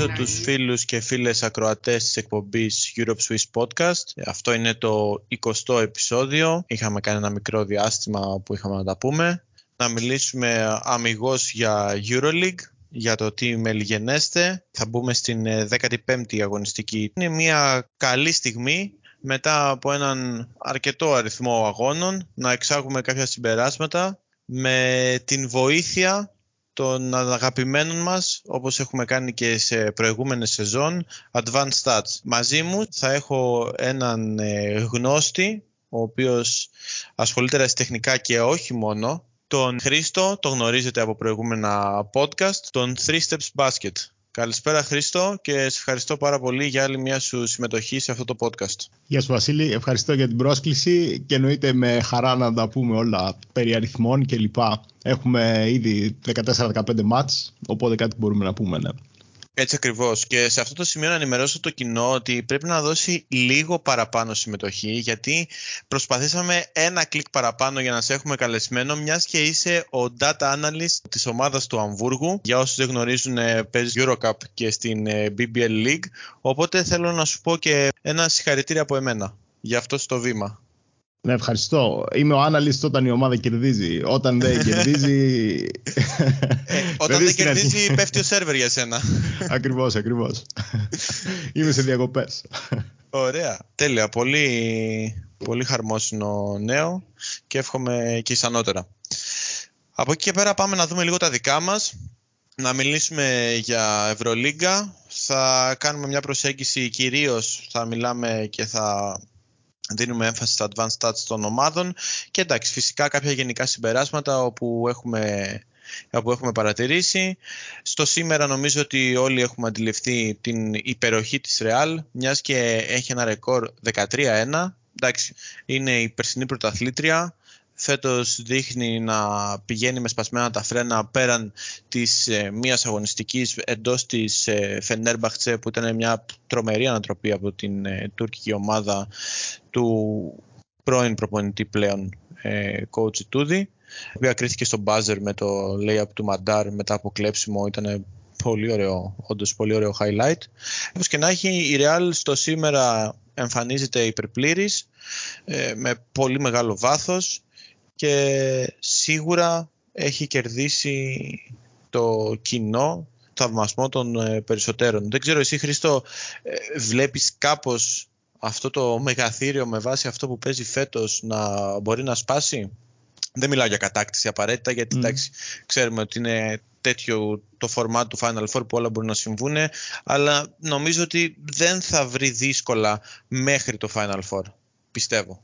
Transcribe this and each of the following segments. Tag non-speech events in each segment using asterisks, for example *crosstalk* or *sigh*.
Καλωσορίζω τους φίλους και φίλες ακροατές της εκπομπής Europe Swiss Podcast. Αυτό είναι το 20ο επεισόδιο. Είχαμε κάνει ένα μικρό διάστημα που είχαμε να τα πούμε. Να μιλήσουμε αμυγός για Euroleague, για το τι μελιγενέστε. Θα μπούμε στην 15η ε, αγωνιστική. Είναι μια καλή στιγμή μετά από έναν αρκετό αριθμό αγώνων να εξάγουμε κάποια συμπεράσματα με την βοήθεια των αγαπημένων μας, όπως έχουμε κάνει και σε προηγούμενες σεζόν, Advanced Stats. Μαζί μου θα έχω έναν ε, γνώστη, ο οποίος ασχολείται τεχνικά και όχι μόνο, τον Χρήστο, το γνωρίζετε από προηγούμενα podcast, τον 3 Steps Basket. Καλησπέρα Χρήστο και σε ευχαριστώ πάρα πολύ για άλλη μια σου συμμετοχή σε αυτό το podcast. Γεια σου Βασίλη, ευχαριστώ για την πρόσκληση και εννοείται με χαρά να τα πούμε όλα περί αριθμών και λοιπά. Έχουμε ήδη 14-15 μάτς, οπότε κάτι μπορούμε να πούμε. Ναι. Έτσι ακριβώς. Και σε αυτό το σημείο να ενημερώσω το κοινό ότι πρέπει να δώσει λίγο παραπάνω συμμετοχή, γιατί προσπαθήσαμε ένα κλικ παραπάνω για να σε έχουμε καλεσμένο, μιας και είσαι ο data analyst της ομάδας του Αμβούργου. Για όσους δεν γνωρίζουν, ε, παίζεις Eurocup και στην ε, BBL League. Οπότε θέλω να σου πω και ένα συγχαρητήριο από εμένα για αυτό το βήμα. Ναι, ευχαριστώ. Είμαι ο Άναλιστ όταν η ομάδα κερδίζει. Όταν δεν *laughs* κερδίζει. Ε, όταν δεν κερδίζει, πέφτει ο σερβερ για σένα. *laughs* ακριβώς, ακριβώς. *laughs* Είμαι σε διακοπές. Ωραία. Τέλεια. Πολύ, πολύ χαρμόσυνο νέο και εύχομαι και ισανότερα. Από εκεί και πέρα πάμε να δούμε λίγο τα δικά μας. Να μιλήσουμε για Ευρωλίγκα. Θα κάνουμε μια προσέγγιση κυρίως, θα μιλάμε και θα δίνουμε έμφαση στα advanced stats των ομάδων και εντάξει φυσικά κάποια γενικά συμπεράσματα όπου έχουμε, όπου έχουμε παρατηρήσει. Στο σήμερα νομίζω ότι όλοι έχουμε αντιληφθεί την υπεροχή της Real μιας και έχει ένα ρεκόρ 13-1. Εντάξει, είναι η περσινή πρωταθλήτρια, φέτος δείχνει να πηγαίνει με σπασμένα τα φρένα πέραν της ε, μίας αγωνιστικής εντός της ε, Φενέρμπαχτσε που ήταν μια τρομερή ανατροπή από την ε, τουρκική ομάδα του πρώην προπονητή πλέον ε, coach Τούδη η οποία κρίθηκε στο buzzer με το layup του Μαντάρ μετά από κλέψιμο ήταν πολύ ωραίο, όντως πολύ ωραίο highlight. Όπως και να έχει η Real στο σήμερα εμφανίζεται υπερπλήρης ε, με πολύ μεγάλο βάθος και σίγουρα έχει κερδίσει το κοινό θαυμασμό των ε, περισσότερων. Δεν ξέρω εσύ Χρήστο ε, βλέπεις κάπως αυτό το μεγαθύριο με βάση αυτό που παίζει φέτος να μπορεί να σπάσει; Δεν μιλάω για κατάκτηση απαραίτητα γιατί mm. ξέρουμε ότι είναι τέτοιο το format του Final Four που όλα μπορούν να συμβούν αλλά νομίζω ότι δεν θα βρει δύσκολα μέχρι το Final Four. Πιστεύω.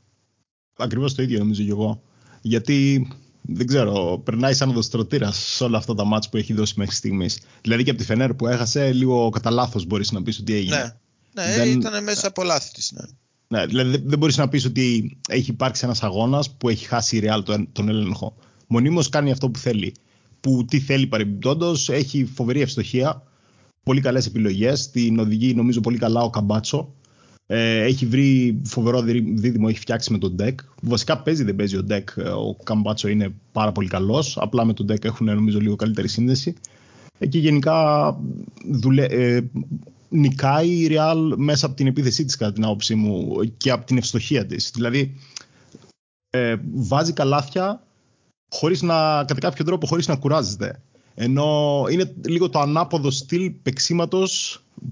Ακριβώς το ίδιο νομίζω και εγώ γιατί δεν ξέρω, περνάει σαν οδοστρωτήρας σε όλα αυτά τα μάτς που έχει δώσει μέχρι στιγμής. Δηλαδή και από τη Φενέρ που έχασε, λίγο κατά λάθος μπορείς να πεις ότι έγινε. Ναι, ναι δεν... ήταν μέσα από λάθη της. Ναι. Ναι, δηλαδή δεν μπορείς να πεις ότι έχει υπάρξει ένας αγώνας που έχει χάσει η Real τον, τον έλεγχο. Μονίμως κάνει αυτό που θέλει. Που τι θέλει παρεμπιπτόντως, έχει φοβερή ευστοχία, πολύ καλές επιλογές. Την οδηγεί νομίζω πολύ καλά ο Καμπάτσο. Ε, έχει βρει φοβερό δίδυμο, έχει φτιάξει με τον deck. Βασικά παίζει, δεν παίζει ο deck. Ε, ο Καμπάτσο είναι πάρα πολύ καλός. Απλά με τον deck έχουν νομίζω λίγο καλύτερη σύνδεση. Ε, και γενικά δουλε, ε, νικάει η Real μέσα από την επίθεσή της κατά την άποψή μου και από την ευστοχία της. Δηλαδή ε, βάζει καλάθια χωρίς να, κατά κάποιο τρόπο χωρίς να κουράζεται. Ενώ είναι λίγο το ανάποδο στυλ παίξήματο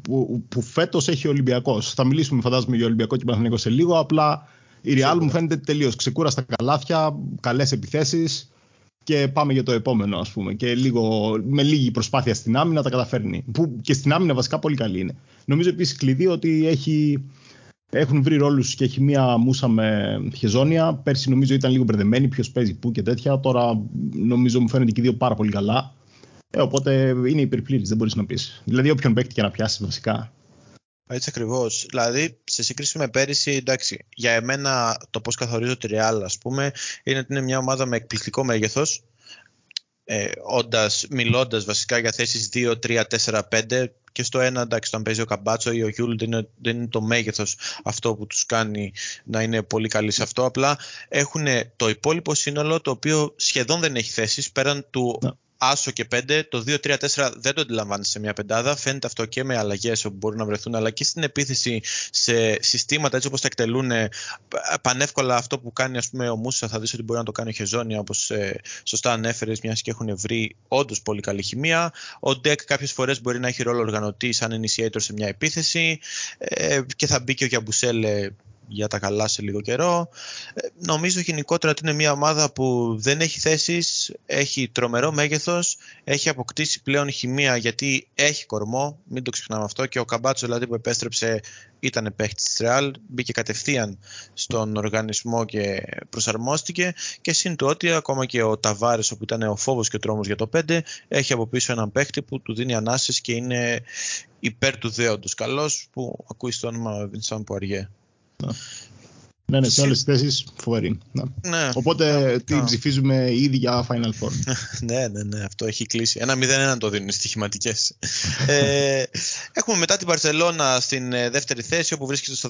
που, που φέτος έχει ο Ολυμπιακός. Θα μιλήσουμε, φαντάζομαι, για Ολυμπιακό και Παναθηναϊκό σε λίγο. Απλά η Real μου φαίνεται τελείως ξεκούραστα καλάθια, καλές επιθέσεις και πάμε για το επόμενο, ας πούμε. Και λίγο, με λίγη προσπάθεια στην άμυνα τα καταφέρνει. Που και στην άμυνα βασικά πολύ καλή είναι. Νομίζω επίσης κλειδί ότι έχει, έχουν βρει ρόλους και έχει μία μουσα με χεζόνια. Πέρσι νομίζω ήταν λίγο μπερδεμένη, ποιος παίζει πού και τέτοια. Τώρα νομίζω μου φαίνεται και δύο πάρα πολύ καλά. Ε, οπότε είναι υπερπλήρης, δεν μπορείς να πεις. Δηλαδή, όποιον παίκτη και να πιάσει βασικά. Έτσι ακριβώς. Δηλαδή, σε σύγκριση με πέρυσι, εντάξει, για εμένα το πώς καθορίζω τη Real, ας πούμε, είναι ότι είναι μια ομάδα με εκπληκτικό μέγεθος. Ε, μιλώντας βασικά για θέσεις 2, 3, 4, 5 και στο ένα εντάξει όταν παίζει ο Καμπάτσο ή ο Γιούλ δεν είναι, δεν είναι το μέγεθος αυτό που τους κάνει να είναι πολύ καλοί σε αυτό απλά έχουν το υπόλοιπο σύνολο το οποίο σχεδόν δεν έχει θέσεις πέραν του ναι άσο και 5. Το 2-3-4 δεν το αντιλαμβάνει σε μια πεντάδα. Φαίνεται αυτό και με αλλαγές όπου μπορούν να βρεθούν, αλλά και στην επίθεση σε συστήματα έτσι όπως τα εκτελούν. Ε, πανεύκολα αυτό που κάνει ας πούμε, ο Μούσα θα δεις ότι μπορεί να το κάνει ο Χεζόνια, όπως ε, σωστά ανέφερες, μιας και έχουν βρει όντως πολύ καλή χημεία. Ο Ντεκ κάποιες φορές μπορεί να έχει ρόλο οργανωτής σαν initiator σε μια επίθεση ε, και θα μπει και ο Γιαμπουσέλε για τα καλά σε λίγο καιρό. Ε, νομίζω γενικότερα ότι είναι μια ομάδα που δεν έχει θέσεις, έχει τρομερό μέγεθος, έχει αποκτήσει πλέον χημεία γιατί έχει κορμό, μην το ξεχνάμε αυτό και ο Καμπάτσο δηλαδή που επέστρεψε ήταν παίχτη της Real, μπήκε κατευθείαν στον οργανισμό και προσαρμόστηκε και συν το ότι ακόμα και ο Ταβάρες όπου ήταν ο φόβος και ο τρόμος για το 5 έχει από πίσω έναν παίχτη που του δίνει ανάσες και είναι υπέρ του δέοντος καλός που ακούει το όνομα Βινσάν Πουαριέ. Ναι, ναι, σε όλες τις θέσεις φοβερή. Ναι. Ναι. Οπότε Ναι. την ψηφίζουμε ήδη για Final Four. *laughs* ναι, ναι, ναι, αυτό έχει κλείσει. Ένα 0-1 το δίνουν οι στοιχηματικές. *laughs* ε, έχουμε μετά την Μπαρσελόνα στην ε, δεύτερη θέση όπου βρίσκεται στο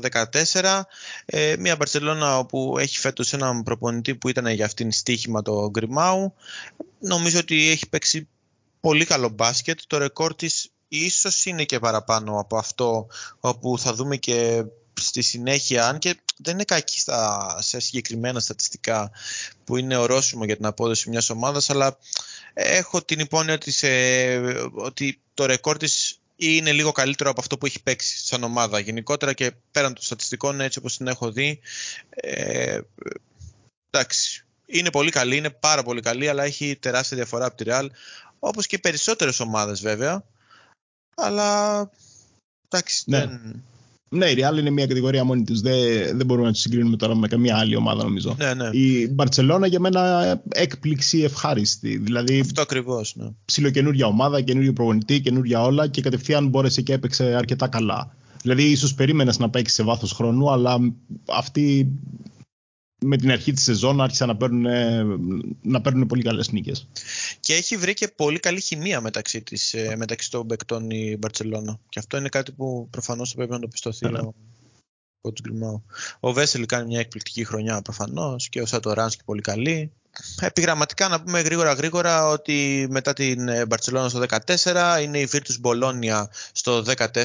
14. Ε, μια Μπαρσελόνα όπου έχει φέτος έναν προπονητή που ήταν για αυτήν στοίχημα το Γκριμάου. Νομίζω ότι έχει παίξει πολύ καλό μπάσκετ. Το ρεκόρ της ίσως είναι και παραπάνω από αυτό όπου θα δούμε και στη συνέχεια, αν και δεν είναι κακή στα, σε συγκεκριμένα στατιστικά που είναι ορόσημο για την απόδοση μιας ομάδας, αλλά έχω την υπόνοια ότι, σε, ότι το ρεκόρ της είναι λίγο καλύτερο από αυτό που έχει παίξει σαν ομάδα. Γενικότερα και πέραν των στατιστικών, έτσι όπως την έχω δει, ε, εντάξει, είναι πολύ καλή, είναι πάρα πολύ καλή, αλλά έχει τεράστια διαφορά από τη Real, όπως και οι περισσότερες ομάδες βέβαια, αλλά εντάξει, Ναι. δεν... ναι, η Real είναι μια κατηγορία μόνη της. Δεν, δεν μπορούμε να του συγκρίνουμε τώρα με καμία άλλη ομάδα, νομίζω. Ναι, ναι. Η Μπαρσελόνα για μένα έκπληξη ευχάριστη. Δηλαδή, Αυτό ακριβώς, ναι. ψιλοκαινούργια ομάδα, καινούριο προπονητή, καινούργια όλα και κατευθείαν μπόρεσε και έπαιξε αρκετά καλά. Δηλαδή, ίσως περίμενες να παίξει σε βάθος χρόνου, αλλά αυτοί με την αρχή της σεζόν άρχισαν να παίρνουν, να παίρνουν πολύ καλές νίκες. Και έχει βρει και πολύ καλή χημεία μεταξύ, της, ε, μεταξύ των παικτών η Μπαρτσελώνα. Και αυτό είναι κάτι που προφανώς θα πρέπει να το πιστωθεί Ναι, ναι. ο coach Γκριμάου. Ο Βέσελ κάνει μια εκπληκτική χρονιά προφανώς και ο Σατοράνσκι πολύ καλή. Επιγραμματικά να πούμε γρήγορα γρήγορα ότι μετά την ε, Μπαρτσελώνα στο 14 είναι η Virtus Bologna στο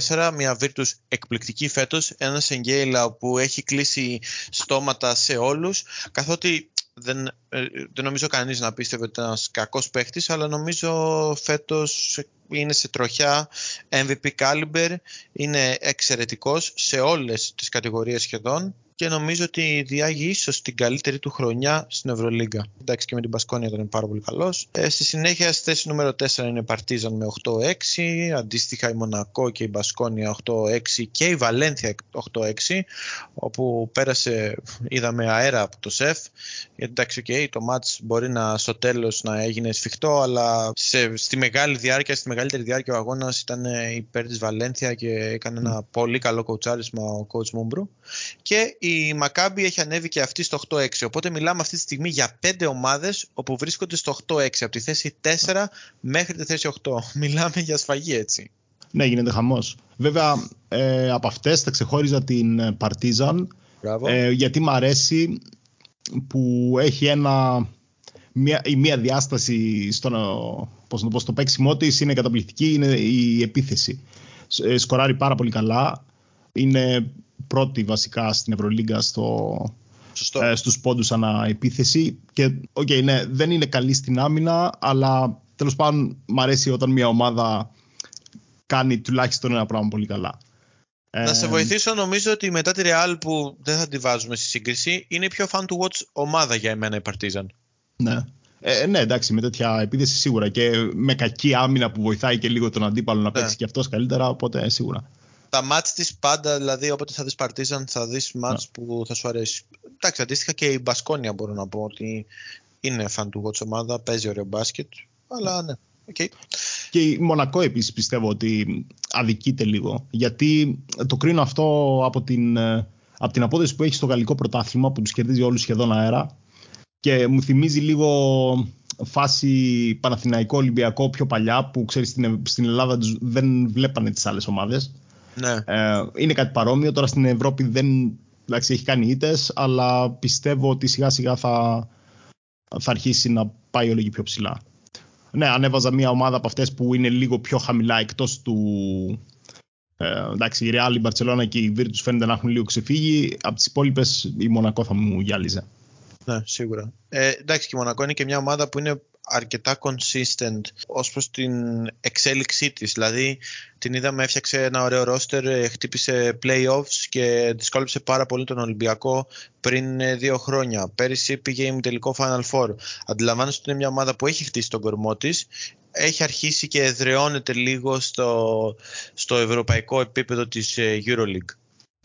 14, μια Virtus εκπληκτική φέτος, ένας Εγγέιλα που έχει κλείσει στόματα σε όλους, καθότι δεν, ε, δεν νομίζω κανείς να πίστευε ότι ήταν ένας κακός παίχτης, αλλά νομίζω φέτος είναι σε τροχιά MVP caliber, είναι εξαιρετικός σε όλες τις κατηγορίες σχεδόν και νομίζω ότι διάγει ίσως την καλύτερη του χρονιά στην Ευρωλίγκα. Εντάξει και με την Πασκόνια ήταν πάρα πολύ καλός. Ε, στη συνέχεια στη θέση νούμερο 4 είναι η Παρτίζαν με 8-6, αντίστοιχα η Μονακό και η Μπασκόνια 8-6 και η Βαλένθια 8-6, όπου πέρασε, είδαμε αέρα από το ΣΕΦ, γιατί εντάξει okay, το μάτς μπορεί να στο τέλος να έγινε σφιχτό, αλλά σε, στη μεγάλη διάρκεια, στη μεγαλύτερη διάρκεια ο αγώνας ήταν υπέρ της Βαλένθια και έκανε ένα πολύ καλό κοουτσάρισμα ο coach Μούμπρου. Και η Μακάμπη έχει ανέβει και αυτή στο 8-6. Οπότε μιλάμε αυτή τη στιγμή για πέντε ομάδες όπου βρίσκονται στο 8-6, από τη θέση 4 μέχρι τη θέση 8. *laughs* Μιλάμε για σφαγή έτσι. Ναι, γίνεται χαμός. Βέβαια, ε, από αυτές θα ξεχώριζα την Παρτίζαν. Ε, γιατί μου αρέσει που έχει ένα, μια, η μία διάσταση στο, πώς να το πω, στο παίξιμό της είναι καταπληκτική, είναι η επίθεση. Ε, σκοράρει πάρα πολύ καλά. Είναι πρώτη βασικά στην Ευρωλίγκα στο, ε, στους πόντους ανά επίθεση και okay, ναι, δεν είναι καλή στην άμυνα αλλά τέλος πάντων μου αρέσει όταν μια ομάδα κάνει τουλάχιστον ένα πράγμα πολύ καλά. Να σε βοηθήσω, νομίζω ότι μετά τη Real που δεν θα τη βάζουμε στη σύγκριση, είναι η πιο fan to watch ομάδα για εμένα η Partizan. Ναι. Ε, ναι, εντάξει, με τέτοια επίθεση σίγουρα και με κακή άμυνα που βοηθάει και λίγο τον αντίπαλο να παίξει ναι. και αυτός καλύτερα, οπότε σίγουρα. Τα μάτς της πάντα, δηλαδή όποτε θα δεις Partizan θα δεις μάτς yeah. που θα σου αρέσει. Εντάξει, αντίστοιχα και η Μπασκόνια μπορώ να πω ότι είναι fan του watch ομάδα, παίζει ωραίο μπάσκετ, αλλά ναι. Okay. Και η Μονακό επίσης πιστεύω ότι αδικείται λίγο γιατί το κρίνω αυτό από την, από την απόδοση που έχει στο γαλλικό πρωτάθλημα που τους κερδίζει όλους σχεδόν αέρα και μου θυμίζει λίγο φάση Παναθηναϊκό Ολυμπιακό πιο παλιά που ξέρεις στην, στην Ελλάδα δεν βλέπανε τις άλλες ομάδες. Ναι. Ε, είναι κάτι παρόμοιο. Τώρα στην Ευρώπη δεν εντάξει, έχει κάνει ήττες αλλά πιστεύω ότι σιγά σιγά θα, θα αρχίσει να πάει όλο και πιο ψηλά. Ναι, αν έβαζα μια ομάδα από αυτές που είναι λίγο πιο χαμηλά εκτός του. Ε, εντάξει, η Real, η Barcelona και η Virtus φαίνεται να έχουν λίγο ξεφύγει. Από τις υπόλοιπες η Μονακό θα μου γυάλιζε. Ναι, σίγουρα. Ε, εντάξει, και η Μονακό είναι και μια ομάδα που είναι αρκετά consistent ως προς την εξέλιξή της. Δηλαδή την είδαμε έφτιαξε ένα ωραίο roster, ε, χτύπησε playoffs και δυσκόλεψε πάρα πολύ τον Ολυμπιακό πριν ε, δύο χρόνια. Πέρυσι πήγε με τελικό Final Four. Αντιλαμβάνεσαι ότι είναι μια ομάδα που έχει χτίσει τον κορμό της, έχει αρχίσει και εδραιώνεται λίγο στο, στο ευρωπαϊκό επίπεδο της ε, EuroLeague.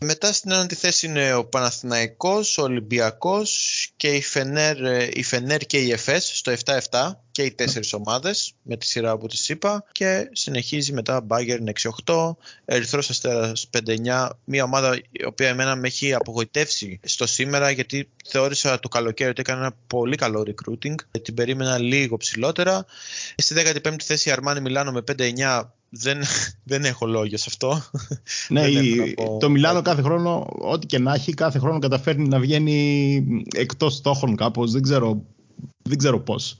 Μετά στην ένατη θέση είναι ο Παναθηναϊκός, ο Ολυμπιακός και η Φενέρ, η Φενέρ και η ΕΦΕΣ στο 7-7 και οι τέσσερις ομάδες με τη σειρά που τις είπα και συνεχίζει μετά Bayern 6-8, Ερυθρός Αστέρας 5-9, μια ομάδα η οποία εμένα με έχει απογοητεύσει στο σήμερα γιατί θεώρησα το καλοκαίρι ότι έκανε ένα πολύ καλό recruiting, την περίμενα λίγο ψηλότερα. Στη 15η θέση η Αρμάνι Μιλάνο με 5-9 δεν, *laughs* δεν έχω λόγια σε αυτό. *laughs* Ναι, το Μιλάνο κάθε χρόνο, ό,τι και να έχει, κάθε χρόνο καταφέρνει να βγαίνει εκτός στόχων κάπως. Δεν ξέρω, δεν ξέρω πώς.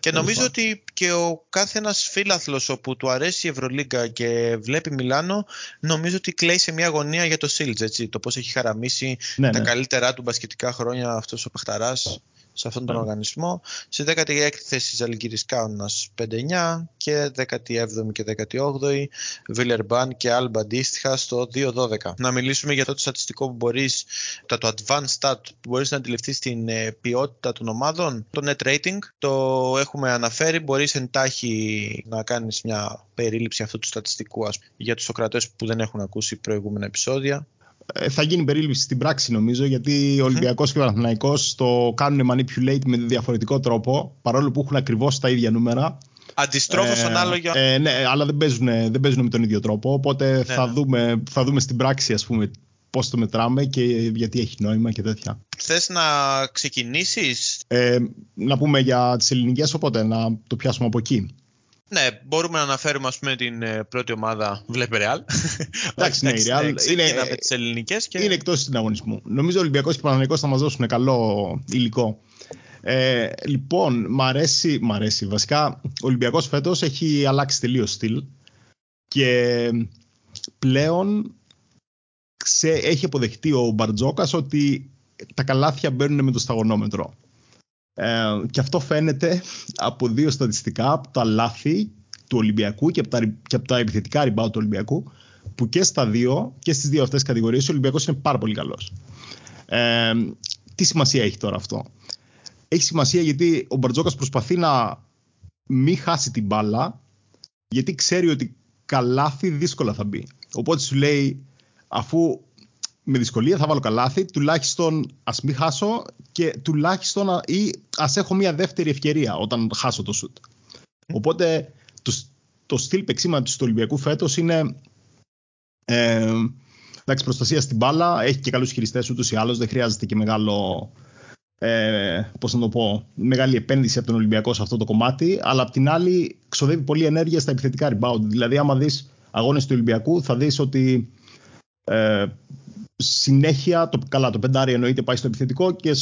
Και *laughs* νομίζω ότι και ο κάθε ένας φίλαθλος όπου του αρέσει η Ευρωλίγκα και βλέπει Μιλάνο, νομίζω ότι κλαίει σε μια αγωνία για το Σίλτζ, έτσι, το πώς έχει χαραμίσει ναι, τα ναι. καλύτερά του μπασκετικά χρόνια αυτός ο Παχταράς σε αυτόν τον ναι. οργανισμό. Στη 16η θέση Ζαλγκύρης Κάουνας 5-9 και 17η και 18η Βιλερμπάν και Άλμπα αντίστοιχα στο 2-12. Να μιλήσουμε για το στατιστικό που μπορείς, το advanced stat που μπορείς να αντιληφθείς την ε, ποιότητα των ομάδων. Το net rating το έχουμε αναφέρει, μπορείς εντάχει να κάνεις μια περίληψη αυτού του στατιστικού ας, για τους σοκρατές που δεν έχουν ακούσει προηγούμενα επεισόδια. Ε, θα γίνει περίληψη στην πράξη νομίζω γιατί ο Ολυμπιακός και ο Παναθηναϊκός το κάνουν manipulate με διαφορετικό τρόπο παρόλο που έχουν ακριβώς τα ίδια νούμερα. Αντιστρόφως ε, ανάλογα. Ε, ναι, αλλά δεν παίζουν, δεν παίζουν με τον ίδιο τρόπο οπότε ναι, θα, ναι. Δούμε, θα δούμε στην πράξη ας πούμε πώς το μετράμε και γιατί έχει νόημα και τέτοια. Θες να ξεκινήσεις; Ε, να πούμε για τις ελληνικές οπότε να το πιάσουμε από εκεί. Ναι, μπορούμε να αναφέρουμε ας πούμε την ε, πρώτη ομάδα Βλέπε Ρεάλ. Εντάξει, ναι, η Ρεάλ είναι, με τις ελληνικές και... είναι εκτός συναγωνισμού. Νομίζω ο Ολυμπιακός και ο Παναγενικός θα μας δώσουν καλό υλικό. Ε, λοιπόν, μ' αρέσει, μ αρέσει. Βασικά, ο Ολυμπιακός φέτος έχει αλλάξει τελείως στυλ και πλέον ξέ, έχει αποδεχτεί ο Μπαρτζόκας ότι τα καλάθια μπαίνουν με το σταγονόμετρο. Ε, και αυτό φαίνεται από δύο στατιστικά, από τα λάθη του Ολυμπιακού και από τα, και από τα επιθετικά rebound του Ολυμπιακού, που και στα δύο, και στις δύο αυτές κατηγορίες, ο Ολυμπιακός είναι πάρα πολύ καλός. Ε, τι σημασία έχει τώρα αυτό; Έχει σημασία γιατί ο Μπαρτζόκας προσπαθεί να μην χάσει την μπάλα, γιατί ξέρει ότι καλάθι δύσκολα θα μπει. Οπότε σου λέει, αφού με δυσκολία θα βάλω καλάθι, τουλάχιστον ας μην χάσω και τουλάχιστον ή ας έχω μια δεύτερη ευκαιρία όταν χάσω το σουτ. Οπότε το, το στυλ παίξήματος του Ολυμπιακού φέτος είναι ε, εντάξει, προστασία στην μπάλα, έχει και καλούς χειριστές ούτως ή άλλως, δεν χρειάζεται και μεγάλο ε, πώς να το πω, μεγάλη επένδυση από τον Ολυμπιακό σε αυτό το κομμάτι, αλλά απ' την άλλη ξοδεύει πολύ ενέργεια στα επιθετικά rebound. Δηλαδή, άμα δεις αγώνες του Ολυμπιακού, θα δεις ότι ε, συνέχεια, το, καλά το πεντάρι εννοείται πάει στο επιθετικό και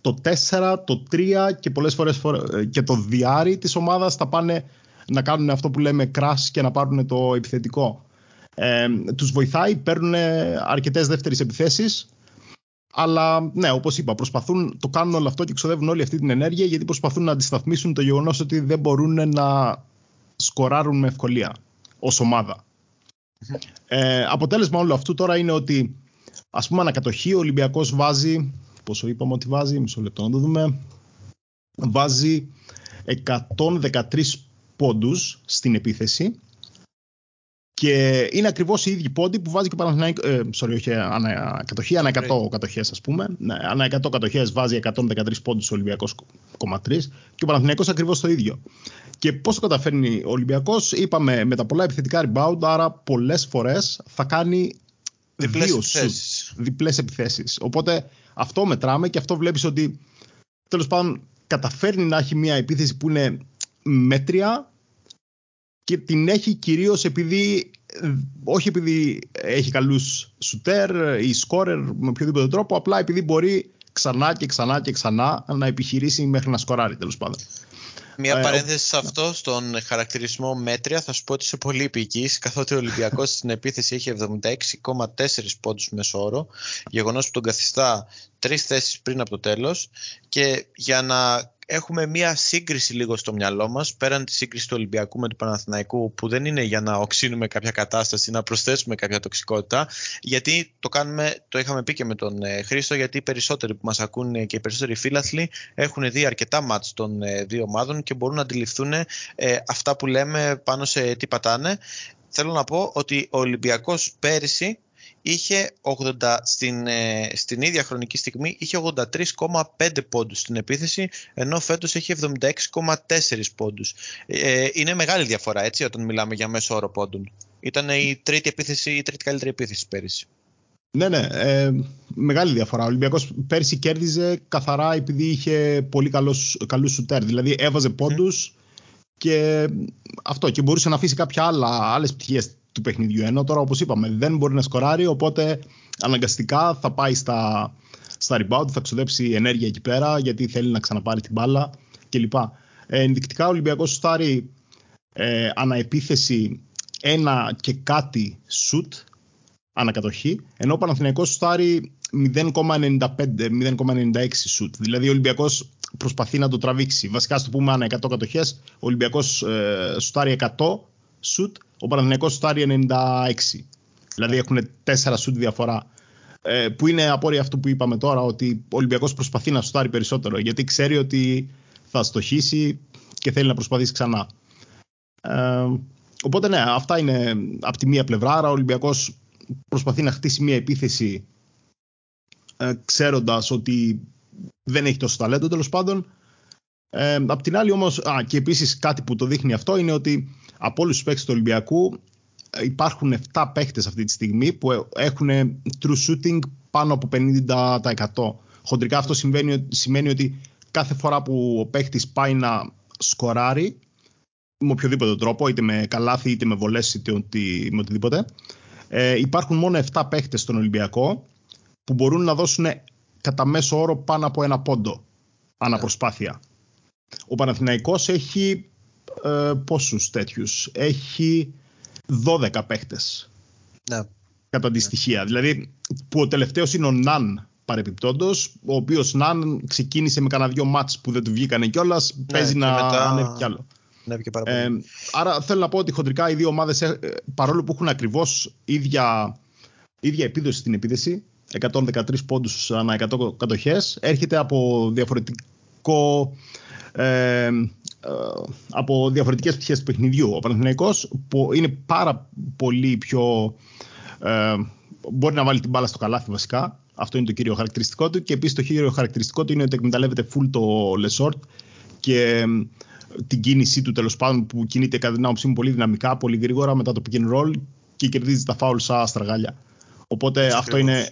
το 4, το 3 και πολλές φορές ε, και το διάρρη της ομάδας θα πάνε να κάνουν αυτό που λέμε crash και να πάρουν το επιθετικό. Ε, τους βοηθάει, παίρνουν αρκετές δεύτερες επιθέσεις αλλά ναι, όπως είπα, προσπαθούν, το κάνουν όλο αυτό και ξοδεύουν όλη αυτή την ενέργεια γιατί προσπαθούν να αντισταθμίσουν το γεγονός ότι δεν μπορούν να σκοράρουν με ευκολία ως ομάδα. Ε, αποτέλεσμα όλου αυτού τώρα είναι ότι Ας πούμε ανακατοχή ο Ολυμπιακός βάζει, πόσο είπαμε ότι βάζει, μισό λεπτό να το δούμε, βάζει 113 πόντους στην επίθεση και είναι ακριβώς οι ίδιοι πόντοι που βάζει και ο Παναθηναϊκός. Ε, sorry, όχι ανά κατοχή, ανά 100 κατοχές, ας πούμε. Ναι, ανά 100 κατοχές βάζει 113 πόντους ο Ολυμπιακός, 3 και ο Παναθηναϊκός ακριβώς το ίδιο. Και πώς το καταφέρνει ο Ολυμπιακός, είπαμε με τα πολλά επιθετικά rebound, άρα πολλές φορές θα κάνει διπλές επιθέσεις. διπλές επιθέσεις. Οπότε αυτό μετράμε και αυτό βλέπεις ότι τέλος πάντων καταφέρνει να έχει μια επίθεση που είναι μέτρια και την έχει κυρίως επειδή όχι επειδή έχει καλούς σουτέρ ή σκόρερ με οποιοδήποτε τρόπο, απλά επειδή μπορεί ξανά και ξανά και ξανά να επιχειρήσει μέχρι να σκοράρει τέλος πάντων. Μια ε, παρένθεση σε αυτό, στον χαρακτηρισμό μέτρια, θα σου πω ότι είσαι πολύ επική, καθότι ο Ολυμπιακός στην επίθεση έχει 76,4 πόντους μεσόωρο, γεγονός που τον καθιστά τρεις θέσεις πριν από το τέλος. Και για να έχουμε μία σύγκριση λίγο στο μυαλό μας, πέραν της σύγκρισης του Ολυμπιακού με του Παναθηναϊκού, που δεν είναι για να οξύνουμε κάποια κατάσταση, να προσθέσουμε κάποια τοξικότητα, γιατί το κάνουμε, το είχαμε πει και με τον ε, Χρήστο, γιατί οι περισσότεροι που μας ακούνε και οι περισσότεροι φίλαθλοι έχουν δει αρκετά μάτς των ε, δύο ομάδων και μπορούν να αντιληφθούν ε, αυτά που λέμε πάνω σε τι πατάνε. Θέλω να πω ότι ο Ολυμπιακός πέρυσι είχε 80, στην, ε, στην ίδια χρονική στιγμή είχε 83,5 πόντους στην επίθεση ενώ φέτος έχει 76,4 πόντους. Ε, είναι μεγάλη διαφορά έτσι όταν μιλάμε για μέσο όρο πόντων. Ήταν η τρίτη, επίθεση, η τρίτη καλύτερη επίθεση πέρυσι. Ναι, ναι. Ε, μεγάλη διαφορά. Ο Ολυμπιακός πέρυσι κέρδιζε καθαρά επειδή είχε πολύ καλούς, καλούς σουτέρ. Δηλαδή έβαζε πόντους και αυτό και μπορούσε να αφήσει κάποια άλλα, άλλες πτυχές του παιχνιδιού. Ενώ τώρα, όπως είπαμε, δεν μπορεί να σκοράρει, οπότε αναγκαστικά θα πάει στα, στα rebound, θα ξοδέψει ενέργεια εκεί πέρα, γιατί θέλει να ξαναπάρει την μπάλα κλπ. Ε, ενδεικτικά, ο Ολυμπιακός στάρει ε, αναεπίθεση ένα και κάτι σουτ ανακατοχή, ενώ ο Παναθηναϊκός στάρει 0,95-0,96 σουτ. Δηλαδή ο Ολυμπιακός προσπαθεί να το τραβήξει. Βασικά, στο πούμε ανά 100 κατοχές, ο Ολυμπιακός ε, στάρει 100 σουτ, ο Παναθηναϊκός σουτάρει 96. Δηλαδή έχουν 4 σουτ διαφορά. Ε, που είναι απόρρια αυτό που είπαμε τώρα, ότι ο Ολυμπιακός προσπαθεί να σουτάρει περισσότερο, γιατί ξέρει ότι θα στοχίσει και θέλει να προσπαθήσει ξανά. Ε, οπότε ναι, αυτά είναι από τη μία πλευρά. Άρα ο Ολυμπιακός προσπαθεί να χτίσει μία επίθεση ε, ξέροντας ότι δεν έχει τόσο ταλέντο τέλος πάντων. Ε, απ' την άλλη όμως, α, και επίσης κάτι που το δείχνει αυτό είναι ότι από όλους τους παίκτες του Ολυμπιακού ε, υπάρχουν 7 παίκτες αυτή τη στιγμή που έχουν true shooting πάνω από 50%. Χοντρικά αυτό σημαίνει, σημαίνει ότι κάθε φορά που ο παίκτης πάει να σκοράρει με οποιοδήποτε τρόπο, είτε με καλάθι, είτε με βολές, είτε με οτιδήποτε, ε, υπάρχουν μόνο 7 παίκτες στον Ολυμπιακό που μπορούν να δώσουν κατά μέσο όρο πάνω από ένα πόντο αναπροσπάθεια. Ο Παναθηναϊκός έχει ε, πόσους τέτοιους; Έχει 12 παίχτες. Ναι. Κατά τη στοιχεία. Δηλαδή, που ο τελευταίος είναι ο Ναν παρεπιπτόντος, ο οποίος Ναν ξεκίνησε με κανένα δυο μάτς που δεν του βγήκανε κιόλας, ναι, παίζει να μετά... ανέβει κι άλλο. Ε, άρα θέλω να πω ότι χοντρικά οι δύο ομάδες, ε, παρόλο που έχουν ακριβώς ίδια, ίδια επίδοση στην επίδεση, 113 πόντους ανά 100 κατοχές, έρχεται από διαφορετικό ε, ε, από διαφορετικές πτυχές του παιχνιδιού. Ο Παναθηναϊκός που είναι πάρα πολύ πιο... Ε, μπορεί να βάλει την μπάλα στο καλάθι βασικά. Αυτό είναι το κύριο χαρακτηριστικό του. Και επίσης το κύριο χαρακτηριστικό του είναι ότι εκμεταλλεύεται full το Lesort και την κίνησή του τέλος πάντων που κινείται κατά την άποψή μου πολύ δυναμικά, πολύ γρήγορα μετά το pick and roll και κερδίζει τα φάουλ σαν αστραγάλια. Οπότε αυτό είναι ε,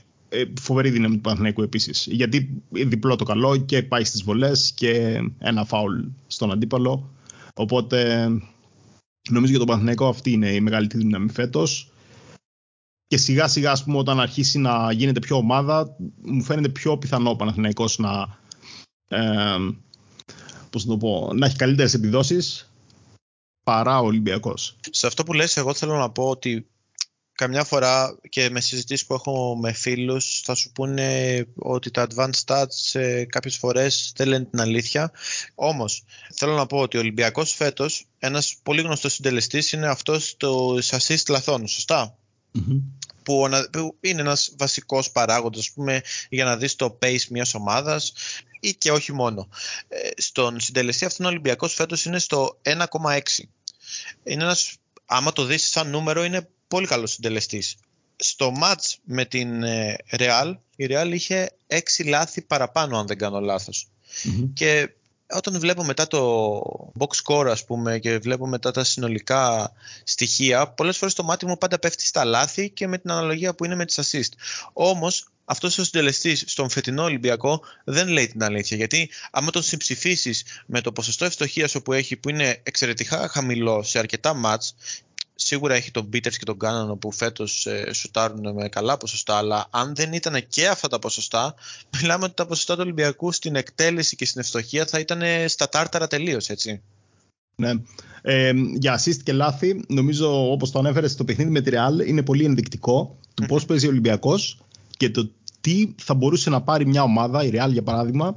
φοβερή δύναμη του Παναθηναϊκού επίσης. Γιατί διπλό το καλό και πάει στις βολές και ένα φάουλ στον αντίπαλο. Οπότε νομίζω για τον Παναθηναϊκό αυτή είναι η μεγαλύτερη δύναμη φέτος. Και σιγά σιγά, ας πούμε, όταν αρχίσει να γίνεται πιο ομάδα, μου φαίνεται πιο πιθανό ο Παναθηναϊκός να, ε, πώς να, το πω, να έχει καλύτερες επιδόσεις παρά ο Ολυμπιακός. Σε αυτό που λες, εγώ θέλω να πω ότι καμιά φορά και με συζητήσεις που έχω με φίλους θα σου πούνε ότι τα advanced stats ε, κάποιες φορές δεν λένε την αλήθεια. Όμως θέλω να πω ότι ο Ολυμπιακός φέτος ένας πολύ γνωστός συντελεστής είναι αυτός του assist λαθών, Που είναι ένας βασικός παράγοντας πούμε, για να δεις το pace μιας ομάδας ή και όχι μόνο. Ε, στον συντελεστή αυτόν ο Ολυμπιακός φέτος είναι στο 1,6. Είναι ένας, άμα το δεις σαν νούμερο είναι πολύ καλός συντελεστής. Στο match με την ε, Real, η Real είχε έξι λάθη παραπάνω αν δεν κάνω Και όταν βλέπω μετά το box score ας πούμε και βλέπω μετά τα συνολικά στοιχεία, πολλές φορές το μάτι μου πάντα πέφτει στα λάθη και με την αναλογία που είναι με τις assist. Όμως αυτός ο συντελεστής στον φετινό Ολυμπιακό δεν λέει την αλήθεια. Γιατί άμα τον συμψηφίσεις με το ποσοστό ευστοχία που έχει, που είναι εξαιρετικά χαμηλό σε αρκετά μάτς σίγουρα έχει τον Peters και τον Κάνανο που φέτος ε, σουτάρουν με καλά ποσοστά, αλλά αν δεν ήταν και αυτά τα ποσοστά, μιλάμε ότι τα ποσοστά του Ολυμπιακού στην εκτέλεση και στην ευστοχία θα ήταν στα τάρταρα τελείως, έτσι. Ναι. Ε, για assist και λάθη, νομίζω όπως το ανέφερες στο παιχνίδι με τη Real, είναι πολύ ενδεικτικό του πώς παίζει ο Ολυμπιακός και το τι θα μπορούσε να πάρει μια ομάδα, η Real για παράδειγμα,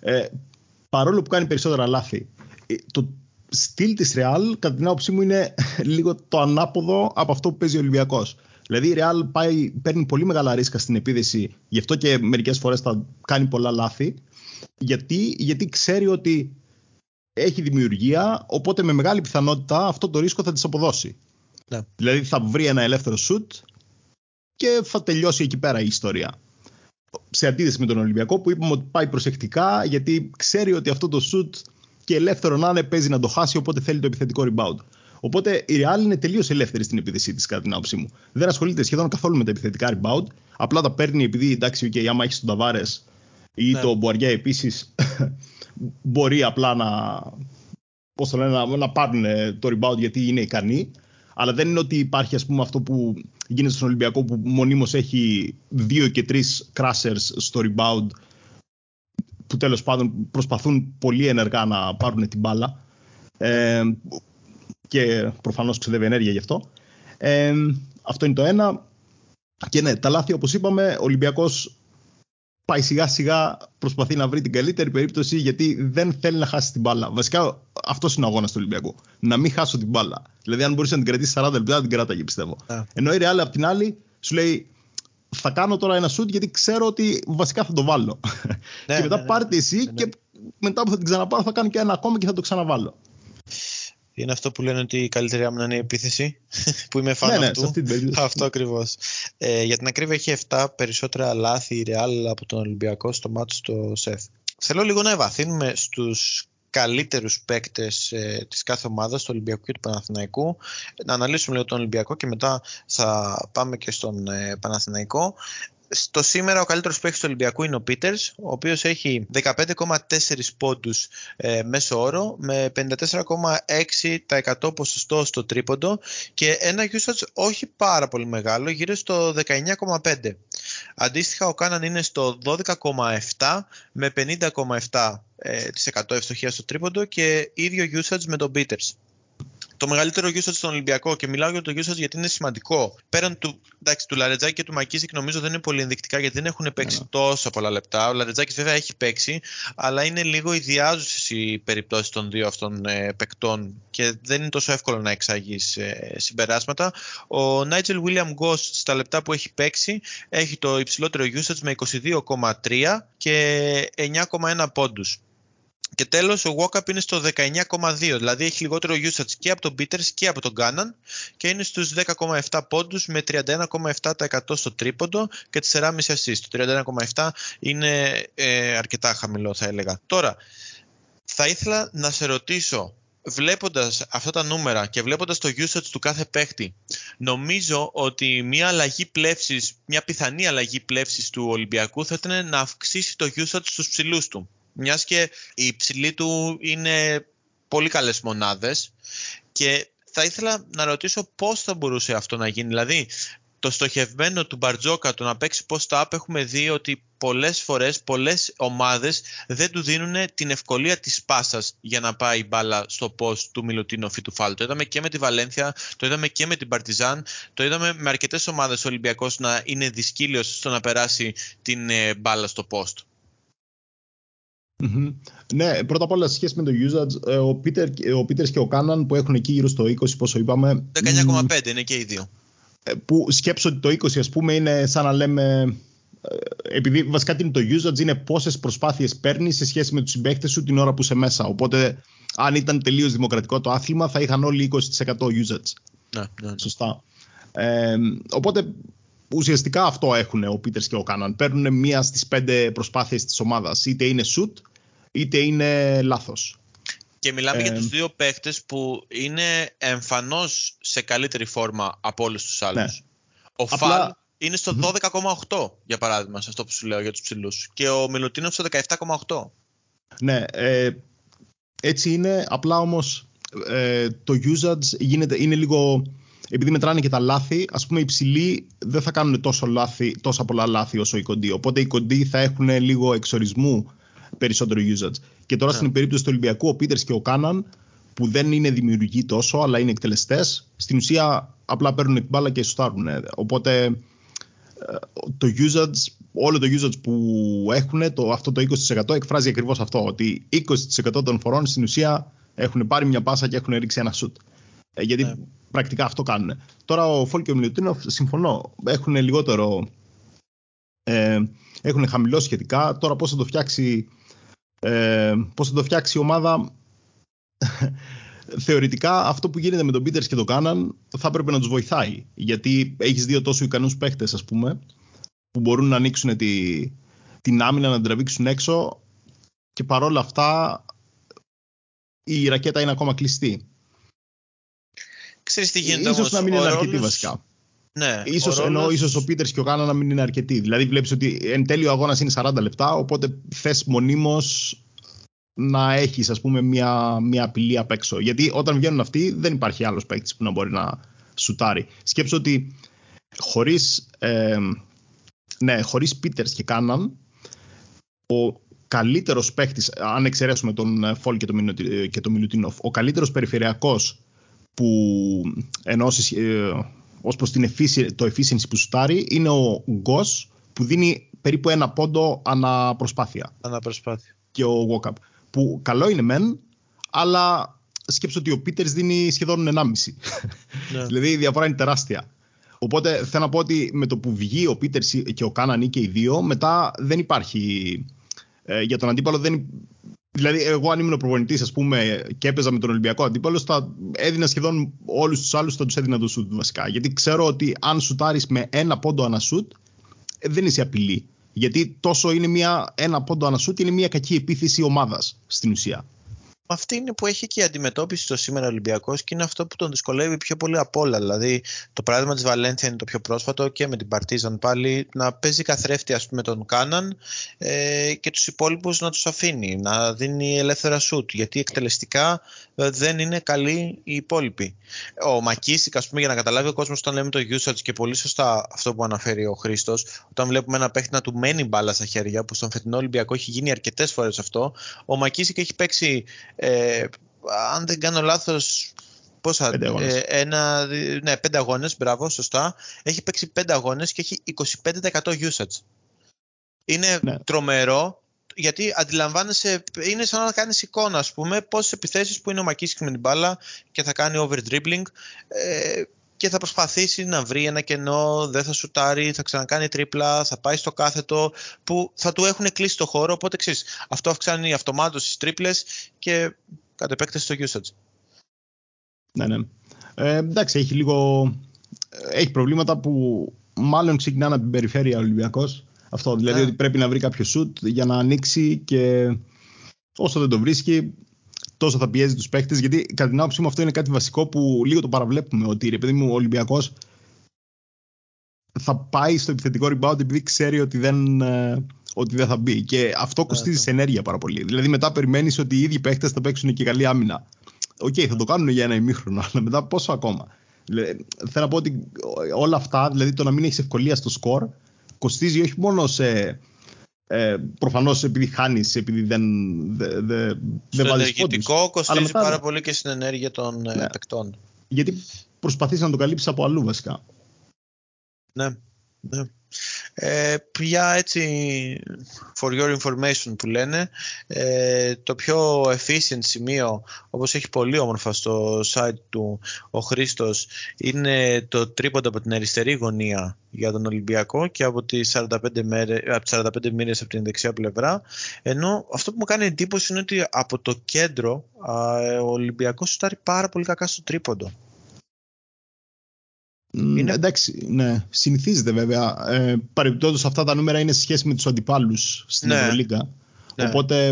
ε, παρόλο που κάνει περισσότερα λάθη. Ε, το στυλ της Real, κατά την άποψή μου, είναι λίγο το ανάποδο από αυτό που παίζει ο Ολυμπιακός. Δηλαδή η Real πάει, παίρνει πολύ μεγάλα ρίσκα στην επίδεση, γι' αυτό και μερικές φορές θα κάνει πολλά λάθη. Γιατί, γιατί ξέρει ότι έχει δημιουργία, οπότε με μεγάλη πιθανότητα αυτό το ρίσκο θα της αποδώσει. Ναι. Δηλαδή θα βρει ένα ελεύθερο σουτ και θα τελειώσει εκεί πέρα η ιστορία. Σε αντίθεση με τον Ολυμπιακό που είπαμε ότι πάει προσεκτικά γιατί ξέρει ότι αυτό το σουτ και ελεύθερο να είναι παίζει να το χάσει οπότε θέλει το επιθετικό rebound. Οπότε η Real είναι τελείως ελεύθερη στην επίθεσή της, κατά την άποψή μου. Δεν ασχολείται σχεδόν καθόλου με τα επιθετικά rebound. Απλά τα παίρνει επειδή εντάξει, okay, άμα έχεις τον Ταβάρες ή ναι. το Μπουαριά επίσης, *laughs* μπορεί απλά να, πώς το λένε, να, να πάρουν το rebound γιατί είναι ικανοί. Αλλά δεν είναι ότι υπάρχει ας πούμε, αυτό που γίνεται στον Ολυμπιακό που μονίμως έχει δύο και τρεις crashers στο rebound που τέλος πάντων προσπαθούν πολύ ενεργά να πάρουν την μπάλα ε, και προφανώς ξεδεύει ενέργεια γι' αυτό. Ε, αυτό είναι το ένα. Και ναι, τα λάθη όπως είπαμε, ο Ολυμπιακός πάει σιγά σιγά προσπαθεί να βρει την καλύτερη περίπτωση γιατί δεν θέλει να χάσει την μπάλα. Βασικά αυτός είναι ο αγώνας του Ολυμπιακού. Να μην χάσω την μπάλα. Δηλαδή, αν μπορούσε να την κρατήσεις 40 λεπτά, την κράταγε πιστεύω. Yeah. Ενώ η Real απ' την άλλη σου λέει θα κάνω τώρα ένα σουτ γιατί ξέρω ότι βασικά θα το βάλω. Ναι, *laughs* και μετά ναι, ναι. πάρτε εσύ ναι. και μετά που θα την ξαναπάρω θα κάνω και ένα ακόμα και θα το ξαναβάλω. Είναι αυτό που λένε ότι η καλύτερη άμυνα είναι η επίθεση, *laughs* που είμαι φαν ναι, αυτού. Ναι, αυτό ακριβώς. Ε, για την ακρίβεια έχει 7 περισσότερα λάθη η Real από τον Ολυμπιακό στο μάτι στο ΣΕΦ. Θέλω λίγο να ευαθύνουμε στους καλύτερους παίκτες ε, της κάθε ομάδας, του Ολυμπιακού και του Παναθηναϊκού. Να αναλύσουμε λίγο τον Ολυμπιακό και μετά θα πάμε και στον ε, Παναθηναϊκό. Στο σήμερα ο καλύτερος παίκτης του Ολυμπιακού είναι ο Πίτερς, ο οποίος έχει 15,4 πόντους ε, μέσο όρο με 54,6% ποσοστό στο τρίποντο και ένα usage όχι πάρα πολύ μεγάλο, γύρω στο 19,5%. Αντίστοιχα ο Κάναν είναι στο 12,7 με 50,7% ε, ευστοχία στο τρίποντο και ίδιο usage με τον Peters το μεγαλύτερο usage στον Ολυμπιακό και μιλάω για το usage γιατί είναι σημαντικό. Πέραν του, εντάξει, του Λαρετζάκη και του Μακίσικ νομίζω δεν είναι πολύ ενδεικτικά γιατί δεν έχουν παίξει yeah. τόσα πολλά λεπτά. Ο Λαρετζάκης βέβαια έχει παίξει, αλλά είναι λίγο ιδιάζουσες οι περιπτώσεις των δύο αυτών ε, παικτών και δεν είναι τόσο εύκολο να εξάγεις ε, συμπεράσματα. Ο Νάιτζελ Βίλιαμ Γκος στα λεπτά που έχει παίξει έχει το υψηλότερο usage με 22,3 και 9,1 πόντους. Και τέλος ο Walkup είναι στο 19,2, δηλαδή έχει λιγότερο usage και από τον Peters και από τον Gannon και είναι στους 10,7 πόντους με 31,7% στο τρίποντο και 4,5 assist. Το 31,7 είναι ε, αρκετά χαμηλό θα έλεγα. Τώρα, θα ήθελα να σε ρωτήσω, βλέποντας αυτά τα νούμερα και βλέποντας το usage του κάθε παίχτη, νομίζω ότι μια αλλαγή πλεύσης, μια πιθανή αλλαγή πλεύσης του Ολυμπιακού θα ήταν να αυξήσει το usage στους ψηλούς του μιας και η υψηλή του είναι πολύ καλές μονάδες και θα ήθελα να ρωτήσω πώς θα μπορούσε αυτό να γίνει. Δηλαδή, το στοχευμένο του Μπαρτζόκα, το να παίξει post-up, έχουμε δει ότι πολλές φορές, πολλές ομάδες δεν του δίνουν την ευκολία της πάσας για να πάει η μπάλα στο post του Μιλουτίνο ή του Φάλ. Το είδαμε και με τη Βαλένθια, το είδαμε και με την Παρτιζάν, το είδαμε με αρκετές ομάδες ο Ολυμπιακός να είναι δυσκύλιος στο να περάσει την ε, μπάλα στο post. Mm-hmm. Ναι, πρώτα απ' όλα σε σχέση με το usage, ε, ο Πίτερ ο Peters και ο Κάναν που έχουν εκεί γύρω στο 20, πόσο είπαμε. 19,5 είναι και οι δύο. Ε, που σκέψω ότι το 20 ας πούμε είναι σαν να λέμε ε, επειδή βασικά τι είναι το usage είναι πόσες προσπάθειες παίρνεις σε σχέση με τους συμπαίχτε σου την ώρα που είσαι μέσα. Οπότε, αν ήταν τελείως δημοκρατικό το άθλημα, θα είχαν όλοι 20% usage. Ναι, ναι, ναι. Σωστά. Ε, οπότε, ουσιαστικά αυτό έχουν ο Πίτερς και ο Κάναν. Παίρνουν μία στις πέντε προσπάθειες της ομάδας. Είτε είναι shoot, είτε είναι λάθος. Και μιλάμε για τους δύο παίχτες που είναι εμφανώς σε καλύτερη φόρμα από όλους τους άλλους. Ναι. Ο Απλά... Φαλ είναι στο 12,8 για παράδειγμα, σε αυτό που σου λέω για τους ψηλούς. Και ο Μιλουτίνοφ στο 17,8. Ναι, ε, έτσι είναι. Απλά όμως ε, το usage γίνεται, είναι λίγο επειδή μετράνε και τα λάθη, ας πούμε οι ψηλοί δεν θα κάνουν τόσο λάθη, τόσα πολλά λάθη όσο οι κοντοί. Οπότε οι κοντοί θα έχουν λίγο εξορισμού περισσότερο usage. Και τώρα yeah. Ναι. στην περίπτωση του Ολυμπιακού, ο Πίτερς και ο Κάναν που δεν είναι δημιουργοί τόσο, αλλά είναι εκτελεστές, στην ουσία απλά παίρνουν την μπάλα και σουτάρουν. Οπότε ε, το usage, όλο το usage που έχουν, το, αυτό το 20% εκφράζει ακριβώς αυτό. Ότι 20% των φορών στην ουσία έχουν πάρει μια πάσα και έχουν ρίξει ένα σουτ. Ε, γιατί ναι. πρακτικά αυτό κάνουν. Τώρα ο Φόλ και ο Μιλουτίνοφ, συμφωνώ, έχουν λιγότερο. Ε, έχουν χαμηλό σχετικά. Τώρα πώς θα το φτιάξει. Ε, πώς θα το φτιάξει η ομάδα *laughs* θεωρητικά αυτό που γίνεται με τον Πίτερς και τον Κάναν θα έπρεπε να τους βοηθάει. Γιατί έχεις δύο τόσο ικανούς παίχτες, ας πούμε, που μπορούν να ανοίξουν τη, την άμυνα, να την τραβήξουν έξω και παρόλα αυτά η ρακέτα είναι ακόμα κλειστή. Ξέρεις τι γίνεται ίσως να μην είναι ρόλος... αρκετή βασικά. Ναι, ίσως, ο ρόλος... ενώ ίσως ο Πίτερς και ο Κάναν να μην είναι αρκετοί. Δηλαδή βλέπεις ότι εν τέλει ο αγώνας είναι 40 λεπτά, οπότε θες μονίμως να έχεις ας πούμε μια, μια απειλή απ' έξω. Γιατί όταν βγαίνουν αυτοί δεν υπάρχει άλλος παίκτης που να μπορεί να σουτάρει. Σκέψω ότι χωρίς, ε, ναι, χωρίς Peters και Κάναν ο καλύτερος παίκτης, αν εξαιρέσουμε τον Φόλ και τον, και τον Μιλουτίνοφ, ο καλύτερος περιφερειακός που ενώσεις ε, ως προς την το efficiency που σουτάρει είναι ο Γκος που δίνει περίπου ένα πόντο αναπροσπάθεια. Αναπροσπάθεια. Και ο Walkup που καλό είναι μεν, αλλά σκέψω ότι ο Πίτερς δίνει σχεδόν 1,5. *laughs* Ναι. δηλαδή η διαφορά είναι τεράστια. Οπότε θέλω να πω ότι με το που βγει ο Πίτερς και ο Κάναν και οι δύο, μετά δεν υπάρχει. Ε, για τον αντίπαλο δεν. Δηλαδή, εγώ αν ήμουν προπονητής, ας πούμε, και έπαιζα με τον Ολυμπιακό αντίπαλο, θα έδινα σχεδόν όλους τους άλλους, θα τους έδινα το σουτ βασικά. Γιατί ξέρω ότι αν σουτάρεις με ένα πόντο ανά σουτ, ε, δεν είσαι απειλή. Γιατί τόσο είναι μια, ένα πόντο ανασούτη, είναι μια κακή επίθεση ομάδας στην ουσία. Αυτή είναι που έχει και η αντιμετώπιση το σήμερα Ολυμπιακός και είναι αυτό που τον δυσκολεύει πιο πολύ απ' όλα. Δηλαδή, το παράδειγμα της Βαλένθια είναι το πιο πρόσφατο και με την Παρτίζαν πάλι να παίζει καθρέφτη ας πούμε, τον Κάναν ε, και τους υπόλοιπους να τους αφήνει, να δίνει ελεύθερα σουτ. Γιατί εκτελεστικά ε, δεν είναι καλοί οι υπόλοιποι. Ο Μακίσικ, ας πούμε, για να καταλάβει ο κόσμος όταν λέμε το usage και πολύ σωστά αυτό που αναφέρει ο Χρήστος, όταν βλέπουμε ένα παίχτη να του μένει μπάλα στα χέρια, που στον φετινό Ολυμπιακό έχει γίνει αρκετές φορές αυτό, ο Μακίσικ έχει παίξει ε, αν δεν κάνω λάθος, πόσα, πέντε αγώνες. Ε, ένα, ναι, πέντε αγώνες, μπράβο, σωστά. Έχει παίξει πέντε αγώνες και έχει 25% usage. Είναι ναι. τρομερό γιατί αντιλαμβάνεσαι, είναι σαν να κάνεις εικόνα, ας πούμε, πόσες επιθέσεις που είναι ο Μακίσικ με την μπάλα και θα κάνει over dribbling ε, και θα προσπαθήσει να βρει ένα κενό, δεν θα σουτάρει, θα ξανακάνει τρίπλα, θα πάει στο κάθετο που θα του έχουν κλείσει το χώρο. Οπότε ξέρεις, αυτό αυξάνει αυτομάτως τις τρίπλες και κατ' επέκταση το usage. Ναι, ναι. Ε, εντάξει, έχει λίγο. Έχει προβλήματα που μάλλον ξεκινάνε από την περιφέρεια ο Ολυμπιακός. Αυτό δηλαδή ναι. ότι πρέπει να βρει κάποιο σουτ για να ανοίξει και όσο δεν το βρίσκει, τόσο θα πιέζει τους παίχτε. Γιατί κατά την άποψή μου αυτό είναι κάτι βασικό που λίγο το παραβλέπουμε. Ότι ρε παιδί μου, ο Ολυμπιακός θα πάει στο επιθετικό rebound επειδή ξέρει ότι δεν, ε, ότι δεν θα μπει. Και αυτό ναι, κοστίζει σε ενέργεια πάρα πολύ. Δηλαδή μετά περιμένεις ότι οι ίδιοι παίχτες θα παίξουν και καλή άμυνα. Οκ, okay, θα το κάνουν για ένα ημίχρονο, αλλά μετά πόσο ακόμα. Δηλαδή, θέλω να πω ότι όλα αυτά, δηλαδή το να μην έχεις ευκολία στο σκορ, κοστίζει όχι μόνο σε ε, Προφανώς επειδή χάνεις, επειδή δεν, δε, δε, δεν βάζεις ενεργητικό κοστίζει μετά... πάρα πολύ και στην ενέργεια των ε, ναι. παικτών. Γιατί προσπαθείς να το καλύψεις από αλλού βασικά. Ναι. ναι. Ε, για έτσι, for your information που λένε, ε, το πιο efficient σημείο, όπως έχει πολύ όμορφα στο site του ο Χρήστος, είναι το τρίποντα από την αριστερή γωνία για τον Ολυμπιακό και από τις 45, μέρες, από τις 45 μοίρες από την δεξιά πλευρά. Ενώ αυτό που μου κάνει εντύπωση είναι ότι από το κέντρο ο Ολυμπιακός σουτάρει πάρα πολύ κακά στο τρίποντο. Είναι... Εντάξει, ναι. Συνηθίζεται βέβαια. Ε, αυτά τα νούμερα είναι σε σχέση με τους αντιπάλους στην ναι. Ευρωλίγκα. Ναι. Οπότε,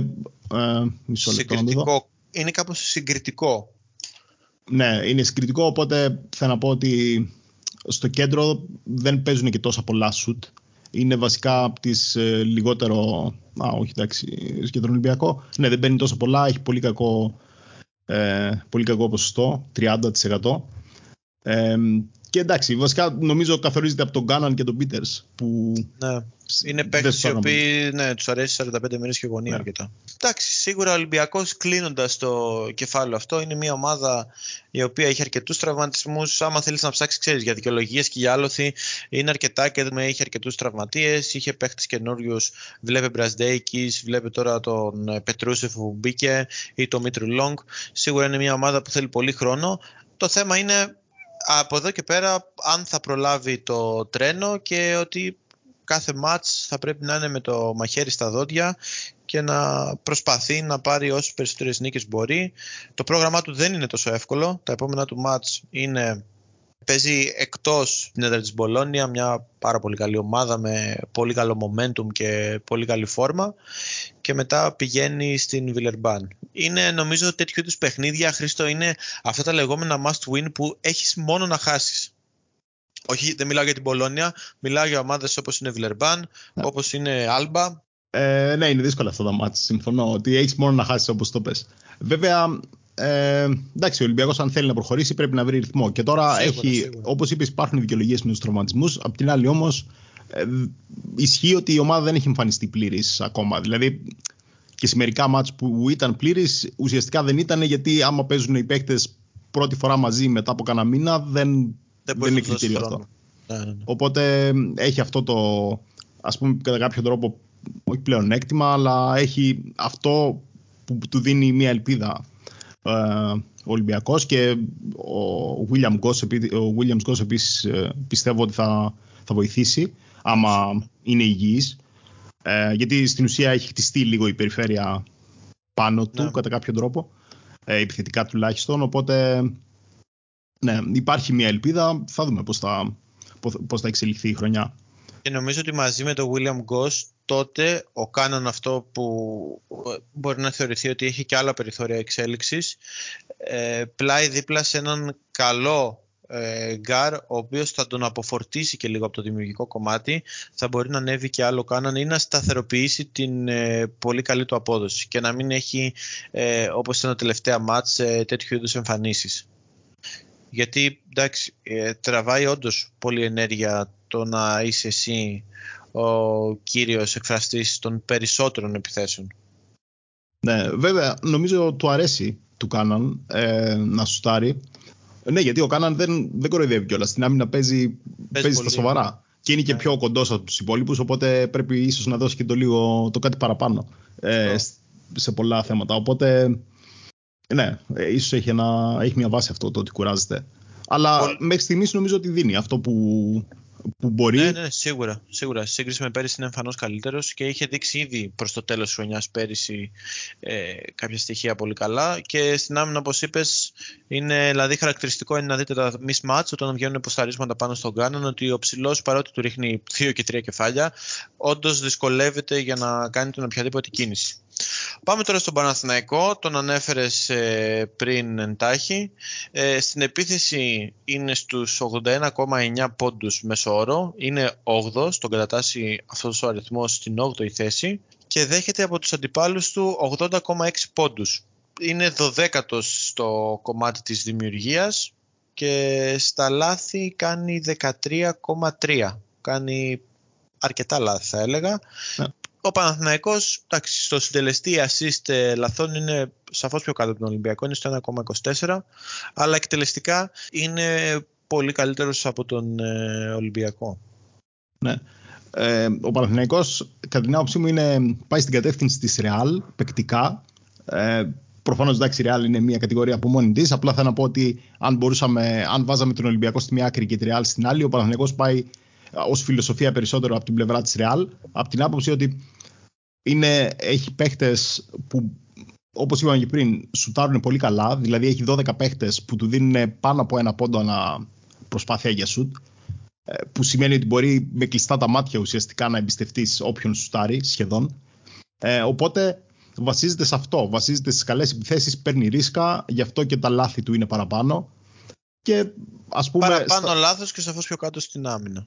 ε, μισό λεπτό να Είναι κάπως συγκριτικό. Ναι, είναι συγκριτικό, οπότε θέλω να πω ότι στο κέντρο δεν παίζουν και τόσα πολλά σουτ. Είναι βασικά από τις ε, λιγότερο... Α, όχι, εντάξει, για τον Ολυμπιακό. Ναι, δεν παίρνει τόσο πολλά, έχει πολύ κακό, ε, πολύ κακό ποσοστό, 30%. Ε, Και εντάξει, βασικά νομίζω καθορίζεται από τον Κάναν και τον Πίτερς. Που... Ναι. Είναι παίκτες οι οποίοι ναι, τους αρέσει 45 μέρε και γωνία ναι. αρκετά. Εντάξει, σίγουρα ο Ολυμπιακός κλείνοντας το κεφάλαιο αυτό είναι μια ομάδα η οποία έχει αρκετούς τραυματισμούς. Άμα θέλεις να ψάξεις, ξέρεις για δικαιολογίες και για άλοθη, είναι αρκετά και έχει αρκετούς τραυματίες. Είχε παίχτε καινούριους, βλέπε Μπραζδέικης, βλέπε τώρα τον Πετρούσεφ που μπήκε ή τον Μίτρου Λόγκ. Σίγουρα είναι μια ομάδα που θέλει πολύ χρόνο. Το θέμα είναι από εδώ και πέρα αν θα προλάβει το τρένο και ότι κάθε μάτς θα πρέπει να είναι με το μαχαίρι στα δόντια και να προσπαθεί να πάρει όσες περισσότερες νίκες μπορεί. Το πρόγραμμά του δεν είναι τόσο εύκολο. Τα επόμενα του μάτς είναι Παίζει εκτός την έδρα της Μπολόνια, μια πάρα πολύ καλή ομάδα με πολύ καλό momentum και πολύ καλή φόρμα και μετά πηγαίνει στην Βιλερμπάν. Είναι νομίζω τέτοιου είδους παιχνίδια, Χρήστο, είναι αυτά τα λεγόμενα must win που έχεις μόνο να χάσεις. Όχι, δεν μιλάω για την Πολώνια, μιλάω για ομάδες όπως είναι Βιλερμπάν, ναι. όπως είναι Άλμπα. Ε, ναι, είναι δύσκολα αυτά τα μάτια. Συμφωνώ ότι έχεις μόνο να χάσεις όπως το πες. Βέβαια, ε, εντάξει, ο Ολυμπιακός, αν θέλει να προχωρήσει, πρέπει να βρει ρυθμό. Και τώρα έχει, όπως είπες, υπάρχουν δικαιολογίες με του τραυματισμούς. Απ' την άλλη, όμως, ε, ισχύει ότι η ομάδα δεν έχει εμφανιστεί πλήρης ακόμα. Δηλαδή, και σε μερικά μάτς που ήταν πλήρης, ουσιαστικά δεν ήταν γιατί άμα παίζουν οι παίκτες πρώτη φορά μαζί μετά από κανένα μήνα, δεν, δεν, δεν είναι κριτήριο αυτό. Ναι, ναι, ναι. Οπότε έχει αυτό το, ας πούμε, κατά κάποιο τρόπο, όχι πλέον έκτημα, αλλά έχει αυτό που του δίνει μια ελπίδα ε, ο Ολυμπιακός και ο William Goss, ο Williams Goss επίσης ε, πιστεύω ότι θα, θα βοηθήσει άμα είναι υγιής. Ε, γιατί στην ουσία έχει χτιστεί λίγο η περιφέρεια πάνω του ναι. κατά κάποιο τρόπο ε, επιθετικά τουλάχιστον οπότε ναι, υπάρχει μια ελπίδα. Θα δούμε πώς θα, πώς θα εξελιχθεί η χρονιά. Και νομίζω ότι μαζί με τον Williams-Goss τότε ο Κάναν αυτό που ε, μπορεί να θεωρηθεί ότι έχει και άλλα περιθώρια εξέλιξης ε, πλάι δίπλα σε έναν καλό ε, γκαρντ ο οποίος θα τον αποφορτήσει και λίγο από το δημιουργικό κομμάτι θα μπορεί να ανέβει και άλλο ο Κάναν ή να σταθεροποιήσει την ε, πολύ καλή του απόδοση και να μην έχει ε, όπως ήταν τα τελευταία ματς ε, τέτοιου είδους εμφανίσεις. Γιατί εντάξει τραβάει όντως πολύ ενέργεια το να είσαι εσύ ο κύριος εκφραστής των περισσότερων επιθέσεων. Ναι, βέβαια νομίζω του αρέσει του Κάναν ε, να σουτάρει. Ναι, γιατί ο Κάναν δεν, δεν κοροϊδεύει κιόλας. Στην άμυνα παίζει, παίζει, στα σοβαρά. Και είναι και ναι. πιο κοντό από τους υπόλοιπους, οπότε πρέπει ίσως να δώσει και το λίγο το κάτι παραπάνω ε, σε πολλά θέματα. Οπότε, ναι, ε, ίσως έχει, έχει μια βάση αυτό το ότι κουράζεται. Αλλά μέχρι στιγμής νομίζω ότι δίνει αυτό που, που μπορεί. Ναι, ναι, σίγουρα. σίγουρα. Σε σύγκριση με πέρυσι είναι εμφανώς καλύτερος και είχε δείξει ήδη προς το τέλος της χρονιάς πέρυσι ε, κάποια στοιχεία πολύ καλά. Και στην άμυνα, όπως είπες, είναι δηλαδή χαρακτηριστικό είναι να δείτε τα mismatch όταν βγαίνουν υποσταρίσματα πάνω στον Κάναν ότι ο ψηλός παρότι του ρίχνει 2 και 3 κεφάλια, όντως δυσκολεύεται για να κάνει την οποιαδήποτε κίνηση. Πάμε τώρα στον Παναθηναϊκό, τον ανέφερες ε, πριν εντάχει. Ε, στην επίθεση είναι στους 81,9 πόντους μέσω όρο, είναι 8, τον κατατάσσει αυτός ο αριθμός στην 8η θέση και δέχεται από τους αντιπάλους του 80,6 πόντους. Είναι 12ο στο κομμάτι της δημιουργίας και στα λάθη κάνει 13,3. Κάνει αρκετά λάθη θα έλεγα. Ναι. Ο Παναθηναϊκός, εντάξει, στο συντελεστή assist λαθών είναι σαφώς πιο κάτω από τον Ολυμπιακό, είναι στο 1,24, αλλά εκτελεστικά είναι πολύ καλύτερος από τον ε, Ολυμπιακό. Ναι. Ε, ο Παναθηναϊκός, κατά την άποψή μου, είναι, πάει στην κατεύθυνση της Real, παικτικά. Ε, Προφανώς εντάξει, η Real είναι μια κατηγορία από μόνη της. Απλά θέλω να πω ότι αν, μπορούσαμε, αν βάζαμε τον Ολυμπιακό στη μία άκρη και τη Real στην άλλη, ο Παναθηναϊκός πάει ως φιλοσοφία περισσότερο από την πλευρά της Real. Από την άποψη ότι είναι, έχει παίχτες που όπως είπαμε και πριν, σουτάρουν πολύ καλά. Δηλαδή έχει 12 παίχτες που του δίνουν πάνω από ένα πόντο ανά προσπάθεια για σουτ. Ε, που σημαίνει ότι μπορεί με κλειστά τα μάτια ουσιαστικά να εμπιστευτείς όποιον σουτάρει σχεδόν. Ε, οπότε βασίζεται σε αυτό. Βασίζεται στις καλές επιθέσεις, παίρνει ρίσκα, γι' αυτό και τα λάθη του είναι παραπάνω. Και, ας πούμε, παραπάνω στα... λάθος και σαφώς πιο κάτω στην άμυνα.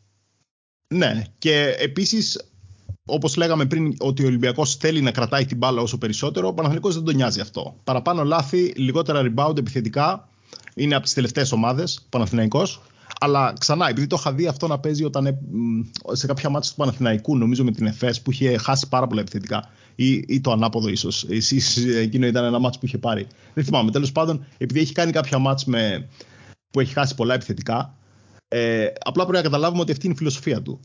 Ναι, και επίσης Όπως λέγαμε πριν, ότι ο Ολυμπιακός θέλει να κρατάει την μπάλα όσο περισσότερο, ο Παναθηναϊκός δεν τον νοιάζει αυτό. Παραπάνω λάθη, λιγότερα rebound επιθετικά είναι από τις τελευταίες ομάδες, Παναθηναϊκός. Αλλά ξανά, επειδή το είχα δει αυτό να παίζει όταν ε, σε κάποια μάτια του Παναθηναϊκού, νομίζω με την ΕΦΕΣ που είχε χάσει πάρα πολλά επιθετικά, ή, ή το ανάποδο ίσως. Εκείνο ήταν ένα μάτσο που είχε πάρει. Δεν θυμάμαι. Τέλος πάντων, επειδή έχει κάνει κάποια μάτς με, που έχει χάσει πολλά επιθετικά, ε, απλά πρέπει να καταλάβουμε ότι αυτή είναι η φιλοσοφία του.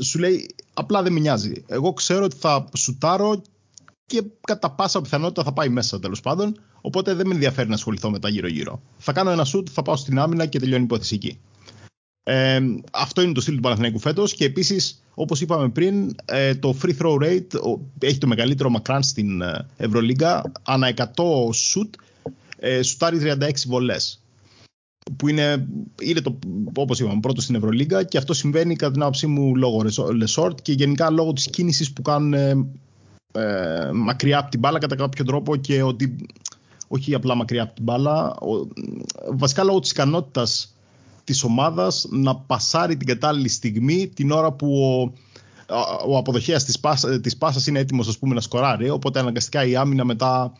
Σου λέει, απλά δεν με νοιάζει. Εγώ ξέρω ότι θα σουτάρω και κατά πάσα πιθανότητα θα πάει μέσα τέλος πάντων. Οπότε δεν με ενδιαφέρει να ασχοληθώ με τα γύρω-γύρω. Θα κάνω ένα σουτ, θα πάω στην άμυνα και τελειώνει η υπόθεση εκεί. Ε, αυτό είναι το στυλ του Παναθηναϊκού φέτος και επίσης, όπως είπαμε πριν, ε, το free throw rate έχει το μεγαλύτερο μακράν στην ε, Ευρωλίγκα. Ανά 100 σουτ, ε, σουτάρει 36 βολές. Που είναι, είναι το, όπως είπαμε, πρώτο στην Ευρωλίγκα και αυτό συμβαίνει κατά την άποψή μου λόγω Λεσόρτ και γενικά λόγω της κίνησης που κάνουν ε, ε, μακριά από την μπάλα κατά κάποιο τρόπο και ότι όχι απλά μακριά από την μπάλα, ο, βασικά λόγω της ικανότητας της ομάδας να πασάρει την κατάλληλη στιγμή την ώρα που ο, ο αποδοχέας της, πάσα, της πάσας είναι έτοιμος ας πούμε, να σκοράρει οπότε αναγκαστικά η άμυνα μετά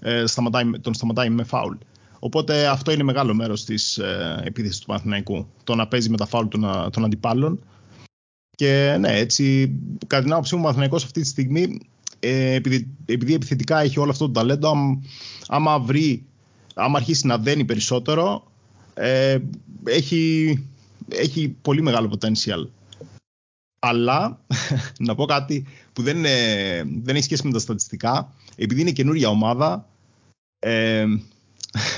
ε, σταματάει, τον σταματάει με φάουλ. Οπότε αυτό είναι μεγάλο μέρος της ε, επίθεσης του Παναθηναϊκού. Το να παίζει με τα φάουλ των, των αντιπάλων. Και ναι, έτσι, κατά την άποψή μου, ο Παναθηναϊκός αυτή τη στιγμή, ε, επειδή, επειδή επιθετικά έχει όλο αυτό το ταλέντο, άμα βρει, άμα αρχίσει να δένει περισσότερο, ε, έχει, έχει πολύ μεγάλο potential. Αλλά, *laughs* να πω κάτι που δεν, δεν έχει σχέση με τα στατιστικά, επειδή είναι καινούργια ομάδα, ε,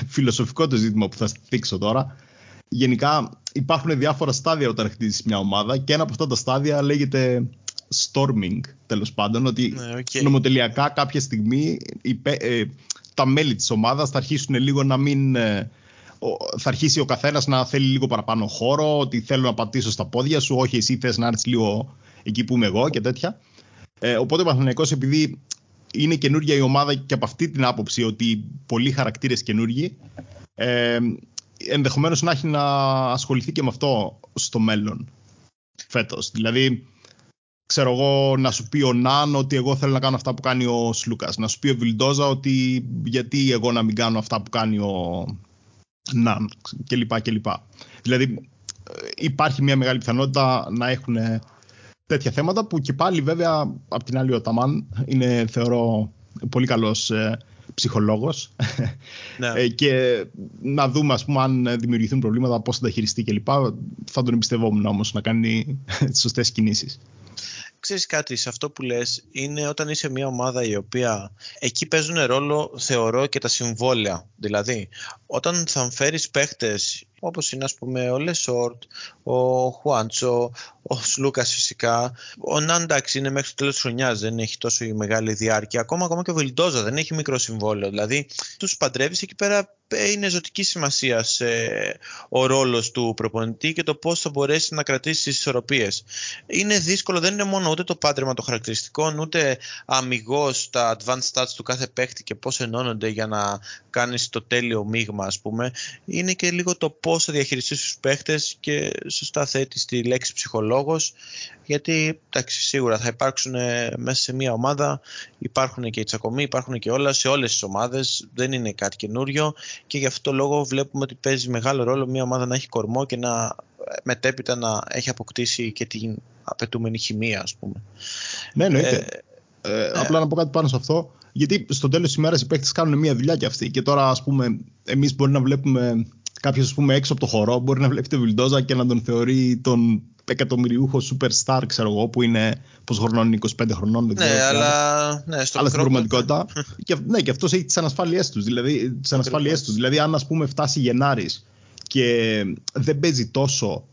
φιλοσοφικό το ζήτημα που θα δείξω τώρα, γενικά υπάρχουν διάφορα στάδια όταν χτίζεις μια ομάδα και ένα από αυτά τα στάδια λέγεται storming, τέλος πάντων, ότι ναι, νομοτελειακά κάποια στιγμή ε, τα μέλη της ομάδας θα αρχίσουν λίγο να μην... Ε, θα αρχίσει ο καθένας να θέλει λίγο παραπάνω χώρο, ότι θέλω να πατήσω στα πόδια σου, όχι εσύ θες να έρθεις λίγο εκεί που είμαι εγώ και τέτοια. Ε, οπότε ο Παναθηναϊκός επειδή είναι καινούργια η ομάδα και από αυτή την άποψη ότι πολλοί χαρακτήρες καινούργοι ε, ενδεχομένως να έχει να ασχοληθεί και με αυτό στο μέλλον φέτος. Δηλαδή, ξέρω εγώ, να σου πει ο Ναν ότι εγώ θέλω να κάνω αυτά που κάνει ο Σλούκας. Να σου πει ο Βιλντόζα ότι γιατί εγώ να μην κάνω αυτά που κάνει ο Ναν κλπ. κλπ. Δηλαδή, υπάρχει μια μεγάλη πιθανότητα να έχουν τέτοια θέματα που και πάλι βέβαια από την άλλη ο Ταμάν είναι θεωρώ πολύ καλός ε, ψυχολόγος ναι. ε, και να δούμε ας πούμε αν δημιουργηθούν προβλήματα πώς θα τα χειριστεί κλπ. Θα τον εμπιστευόμουν όμως να κάνει τις σωστές κινήσεις ξέρεις κάτι, σε αυτό που λες είναι όταν είσαι μια ομάδα η οποία εκεί παίζουν ρόλο θεωρώ και τα συμβόλαια. Δηλαδή, όταν θα φέρεις παίχτες όπως είναι ας πούμε ο Λεσόρτ, ο Χουάντσο, ο Σλούκας φυσικά. Ο Ναν εντάξει είναι μέχρι το τέλος της χρονιάς, δεν έχει τόσο μεγάλη διάρκεια. Ακόμα, ακόμα και ο Βιλδόζα δεν έχει μικρό συμβόλαιο. Δηλαδή τους παντρεύεις εκεί πέρα είναι ζωτικής σημασίας σε ο ρόλος του προπονητή και το πώς θα μπορέσει να κρατήσει τις ισορροπίες. Είναι δύσκολο, δεν είναι μόνο ούτε το πάντρεμα των χαρακτηριστικών, ούτε αμιγώς τα advanced stats του κάθε παίχτη και πώς ενώνονται για να κάνεις το τέλειο μείγμα ας πούμε. Είναι και λίγο το πώς θα διαχειριστείς τους παίχτες και σωστά θέτεις τη λέξη ψυχολόγος γιατί εντάξει, σίγουρα θα υπάρξουν ε, μέσα σε μια ομάδα υπάρχουν και οι τσακωμοί, υπάρχουν και όλα σε όλες τις ομάδες δεν είναι κάτι καινούριο και γι' αυτό το λόγο βλέπουμε ότι παίζει μεγάλο ρόλο μια ομάδα να έχει κορμό και να ε, μετέπειτα να έχει αποκτήσει και την απαιτούμενη χημεία ας πούμε. Ναι, εννοείται. Ε, ε, απλά να πω κάτι πάνω σε αυτό. Γιατί στο τέλος της ημέρας οι παίκτες κάνουν μια δουλειά κι αυτοί. Και τώρα, ας πούμε, εμείς μπορεί να βλέπουμε κάποιο έξω από το χορό, μπορεί να βλέπει τον Βιλντόζα και να τον θεωρεί τον εκατομμυριούχος superstar, ξέρω εγώ, που είναι πόσο χρονών, 25 χρονών. Δεν ξέρω, ναι, αλλά, ναι, στο αλλά στην πραγματικότητα. *laughs* και, ναι, και αυτός έχει τις ανασφάλειές τους. Δηλαδή, τις ανασφάλειές τους. δηλαδή, αν ας πούμε φτάσει Γενάρης και δεν παίζει τόσο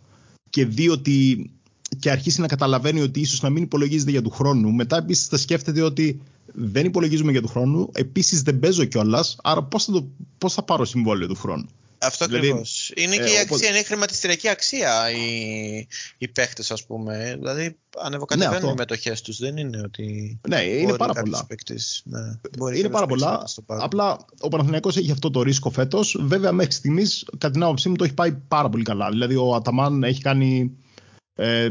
και δει ότι και αρχίσει να καταλαβαίνει ότι ίσως να μην υπολογίζεται για του χρόνου. Μετά επίσης θα σκέφτεται ότι δεν υπολογίζουμε για του χρόνου, επίσης δεν παίζω κιόλας, άρα πώς θα, πώς θα πάρω συμβόλαιο του χρόνου. Αυτό δηλαδή, ακριβώς. Είναι και η ε, αξία, είναι η χρηματιστηριακή αξία οι, οι παίχτες, ας πούμε. Δηλαδή ανεβοκατεβαίνουν ναι, οι μετοχές τους. Δεν είναι ότι. Ναι, είναι πάρα πολλά. Παίκτης, ναι, μπορεί είναι πάρα πολλά. Απλά ο Παναθηναϊκός έχει αυτό το ρίσκο φέτος. Βέβαια, μέχρι στιγμής, κατά την άποψή μου, το έχει πάει πάρα πολύ καλά. Δηλαδή, ο Αταμάν έχει κάνει. Ε,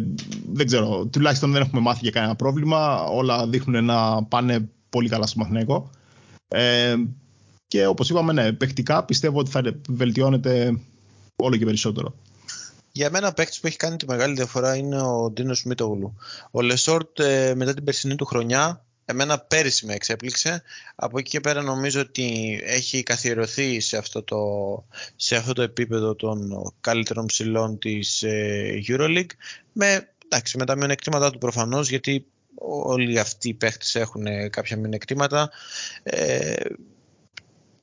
δεν ξέρω, τουλάχιστον δεν έχουμε μάθει για κανένα πρόβλημα. Όλα δείχνουν να πάνε πολύ καλά στο Παναθηναϊκό. Ε, Και όπως είπαμε, ναι, παιχτικά πιστεύω ότι θα βελτιώνεται όλο και περισσότερο. Για μένα, παίκτης που έχει κάνει τη μεγάλη διαφορά είναι ο Ντίνος Μίτογλου. Ο Λεσόρτ ε, μετά την περσινή του χρονιά, εμένα πέρυσι με εξέπληξε. Από εκεί και πέρα νομίζω ότι έχει καθιερωθεί σε αυτό το, σε αυτό το επίπεδο των καλύτερων ψηλών της ε, EuroLeague. Με, εντάξει, με τα μειονεκτήματά του προφανώς, γιατί όλοι αυτοί οι παίχτες έχουν κάποια μειονεκτήματα. Ε,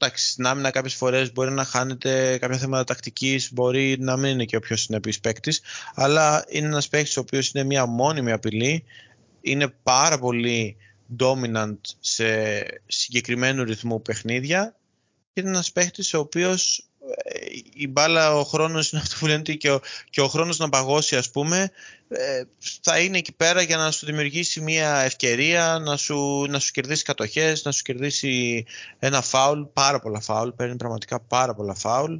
εντάξει, στην άμυνα κάποιες φορές μπορεί να χάνεται κάποια θέματα τακτικής, μπορεί να μην είναι και ο πιο συνεπής παίκτης, αλλά είναι ένας παίκτης ο οποίος είναι μια μόνιμη απειλή, είναι πάρα πολύ dominant σε συγκεκριμένου ρυθμού παιχνίδια και είναι ένας παίκτης ο οποίος η μπάλα, ο χρόνος είναι αυτό που λένε και ο, και ο χρόνος να παγώσει ας πούμε ε, θα είναι εκεί πέρα για να σου δημιουργήσει μια ευκαιρία να σου, να σου κερδίσει κατοχές, να σου κερδίσει ένα φάουλ, πάρα πολλά φάουλ, παίρνει πραγματικά πάρα πολλά φάουλ.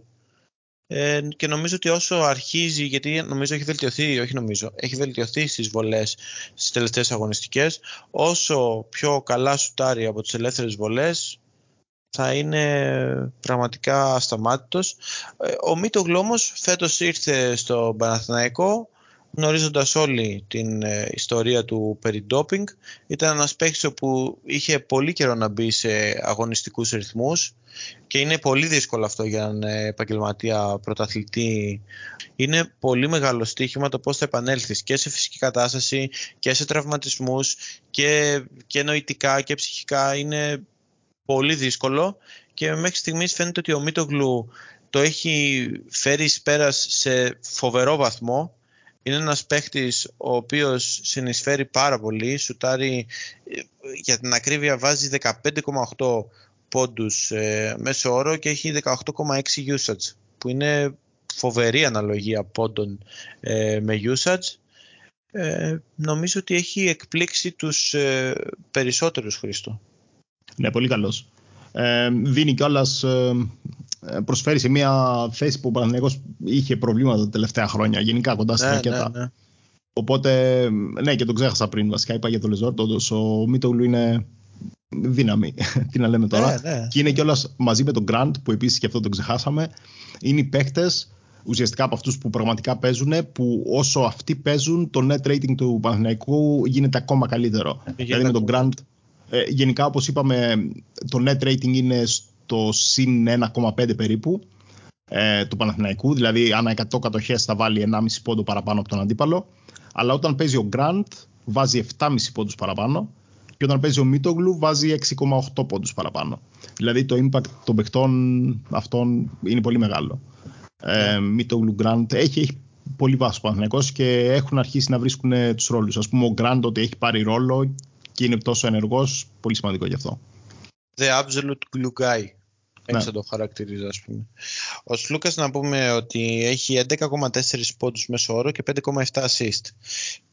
Ε, και νομίζω ότι όσο αρχίζει, γιατί νομίζω έχει βελτιωθεί, όχι νομίζω, έχει βελτιωθεί στις βολές στις τελευταίες αγωνιστικές, όσο πιο καλά σουτάρει από τις ελεύθερες βολές, θα είναι πραγματικά ασταμάτητος. Ε, ο Μίτογλου όμως φέτος ήρθε στο Παναθηναϊκό γνωρίζοντας όλη την ε, ιστορία του περί ντόπινγκ. Ήταν ένας παίκτης που είχε πολύ καιρό να μπει σε αγωνιστικούς ρυθμούς και είναι πολύ δύσκολο αυτό για έναν επαγγελματία πρωταθλητή. Είναι πολύ μεγάλο στοίχημα το πώς θα επανέλθεις και σε φυσική κατάσταση και σε τραυματισμούς και, και νοητικά και ψυχικά. Είναι πολύ δύσκολο και μέχρι στιγμής φαίνεται ότι ο Μίτογλου το έχει φέρει εις πέρας σε φοβερό βαθμό. Είναι ένας παίχτης ο οποίος συνεισφέρει πάρα πολύ, σουτάρει για την ακρίβεια βάζει 15,8 πόντους ε, μέσω όρο και έχει 18,6 usage που είναι φοβερή αναλογία πόντων ε, με usage. Ε, νομίζω ότι έχει εκπλήξει τους ε, περισσότερους Χρήστο. Ναι, πολύ καλός. Ε, δίνει κιόλας. Ε, προσφέρει σε μια θέση που ο Παναθηναϊκός είχε προβλήματα τα τελευταία χρόνια, γενικά κοντά στην ναι, Ναι, ναι. Οπότε, ναι, και τον ξέχασα πριν. Βασικά είπα για το Λεζόρ. ο Μίτογλου είναι δύναμη. *laughs* Τι να λέμε τώρα. Ναι, ναι. Και είναι κιόλας μαζί με τον Γκραντ, που επίσης και αυτό τον ξεχάσαμε. Είναι οι παίκτες ουσιαστικά από αυτούς που πραγματικά παίζουν, που όσο αυτοί παίζουν, το net rating του Παναθηναϊκού γίνεται ακόμα καλύτερο. δηλαδή με τον Grant ε, γενικά, όπως είπαμε, το net rating είναι στο συν 1,5 περίπου ε, του Παναθηναϊκού. Δηλαδή, ανά 100 κατοχές θα βάλει 1,5 πόντο παραπάνω από τον αντίπαλο. Αλλά όταν παίζει ο Grant, βάζει 7,5 πόντους παραπάνω. Και όταν παίζει ο Μίτογλου, βάζει 6,8 πόντους παραπάνω. Δηλαδή, το impact των παιχτών αυτών είναι πολύ μεγάλο. Ε, Μίτογλου, Grant, έχει, έχει πολύ βάσο ο Παναθηναϊκός και έχουν αρχίσει να βρίσκουν τους ρόλους. Ας πούμε, ο Grant ότι έχει πάρει ρόλο και είναι τόσο ενεργός, πολύ σημαντικό γι' αυτό. The absolute glue guy. Έτσι ναι. θα το χαρακτηρίζω, ας πούμε. Ο Σλούκας να πούμε ότι έχει 11,4 πόντους μέσω όρο και 5,7 assist.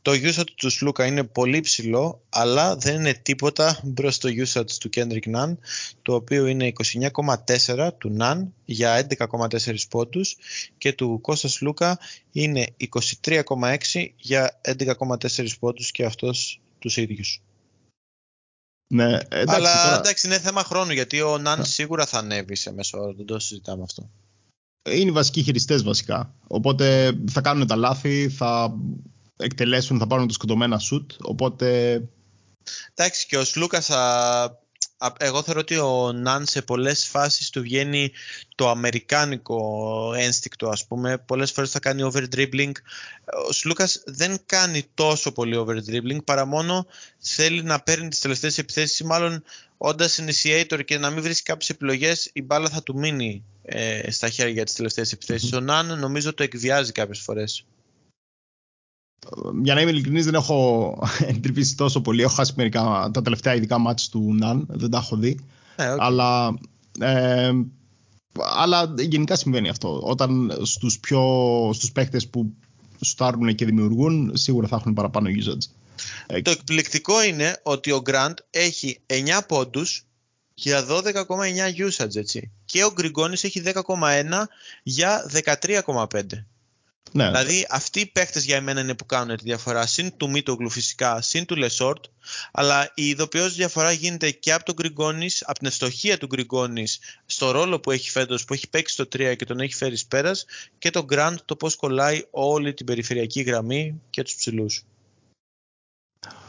Το usage του Σλούκα είναι πολύ ψηλό, αλλά δεν είναι τίποτα μπρος στο usage του Kendrick Nunn, το οποίο είναι 29,4 του Nunn για 11,4 πόντους και του Κώστα Σλούκα είναι 23,6 για 11,4 πόντους και αυτός τους ίδιους. Ναι, εντάξει, Αλλά τώρα... εντάξει, είναι θέμα χρόνου γιατί ο Ναν σίγουρα θα ανέβει σε μέσο δεν το συζητάμε αυτό. Είναι οι βασικοί χειριστές βασικά. Οπότε θα κάνουν τα λάθη, θα εκτελέσουν, θα πάρουν το σκοτωμένα σουτ. Οπότε. Εντάξει, και ο Σλούκα θα εγώ θεωρώ ότι ο Ναν σε πολλές φάσεις του βγαίνει το αμερικάνικο ένστικτο ας πούμε. Πολλές φορές θα κάνει over dribbling. Ο Σλούκας δεν κάνει τόσο πολύ over dribbling παρά μόνο θέλει να παίρνει τις τελευταίες επιθέσεις ή μάλλον όντας initiator και να μην βρίσκει κάποιες επιλογές η μπάλα θα του μείνει ε, στα χέρια για τις τελευταίες επιθέσεις. Ο Ναν νομίζω το εκβιάζει κάποιες φορές για να είμαι ειλικρινής δεν έχω *laughs* εντρυπήσει τόσο πολύ. Έχω χάσει μερικά τα τελευταία ειδικά μάτς του Ναν, δεν τα έχω δει. Ε, αλλά, ε, αλλά γενικά συμβαίνει αυτό. Όταν στους, πιο, στους παίχτες που στάρουν και δημιουργούν, σίγουρα θα έχουν παραπάνω usage. Ε, Το εκπληκτικό είναι ότι ο Grant έχει 9 πόντους για 12,9 usage, έτσι. Και ο Γκριγκόνης έχει 10,1 για 13,5. Ναι. Δηλαδή αυτοί οι παίχτες για εμένα είναι που κάνουν τη διαφορά. Συν του Μίτογλου φυσικά, συν του Λεσόρτ. Αλλά η ειδοποιός διαφορά γίνεται και από τον Γκριγκόνις, από την ευστοχία του Γκριγκόνις στο ρόλο που έχει φέτος, που έχει παίξει στο 3 και τον έχει φέρει εις πέρας. Και τον Γκραντ το πώς κολλάει όλη την περιφερειακή γραμμή και τους ψηλούς.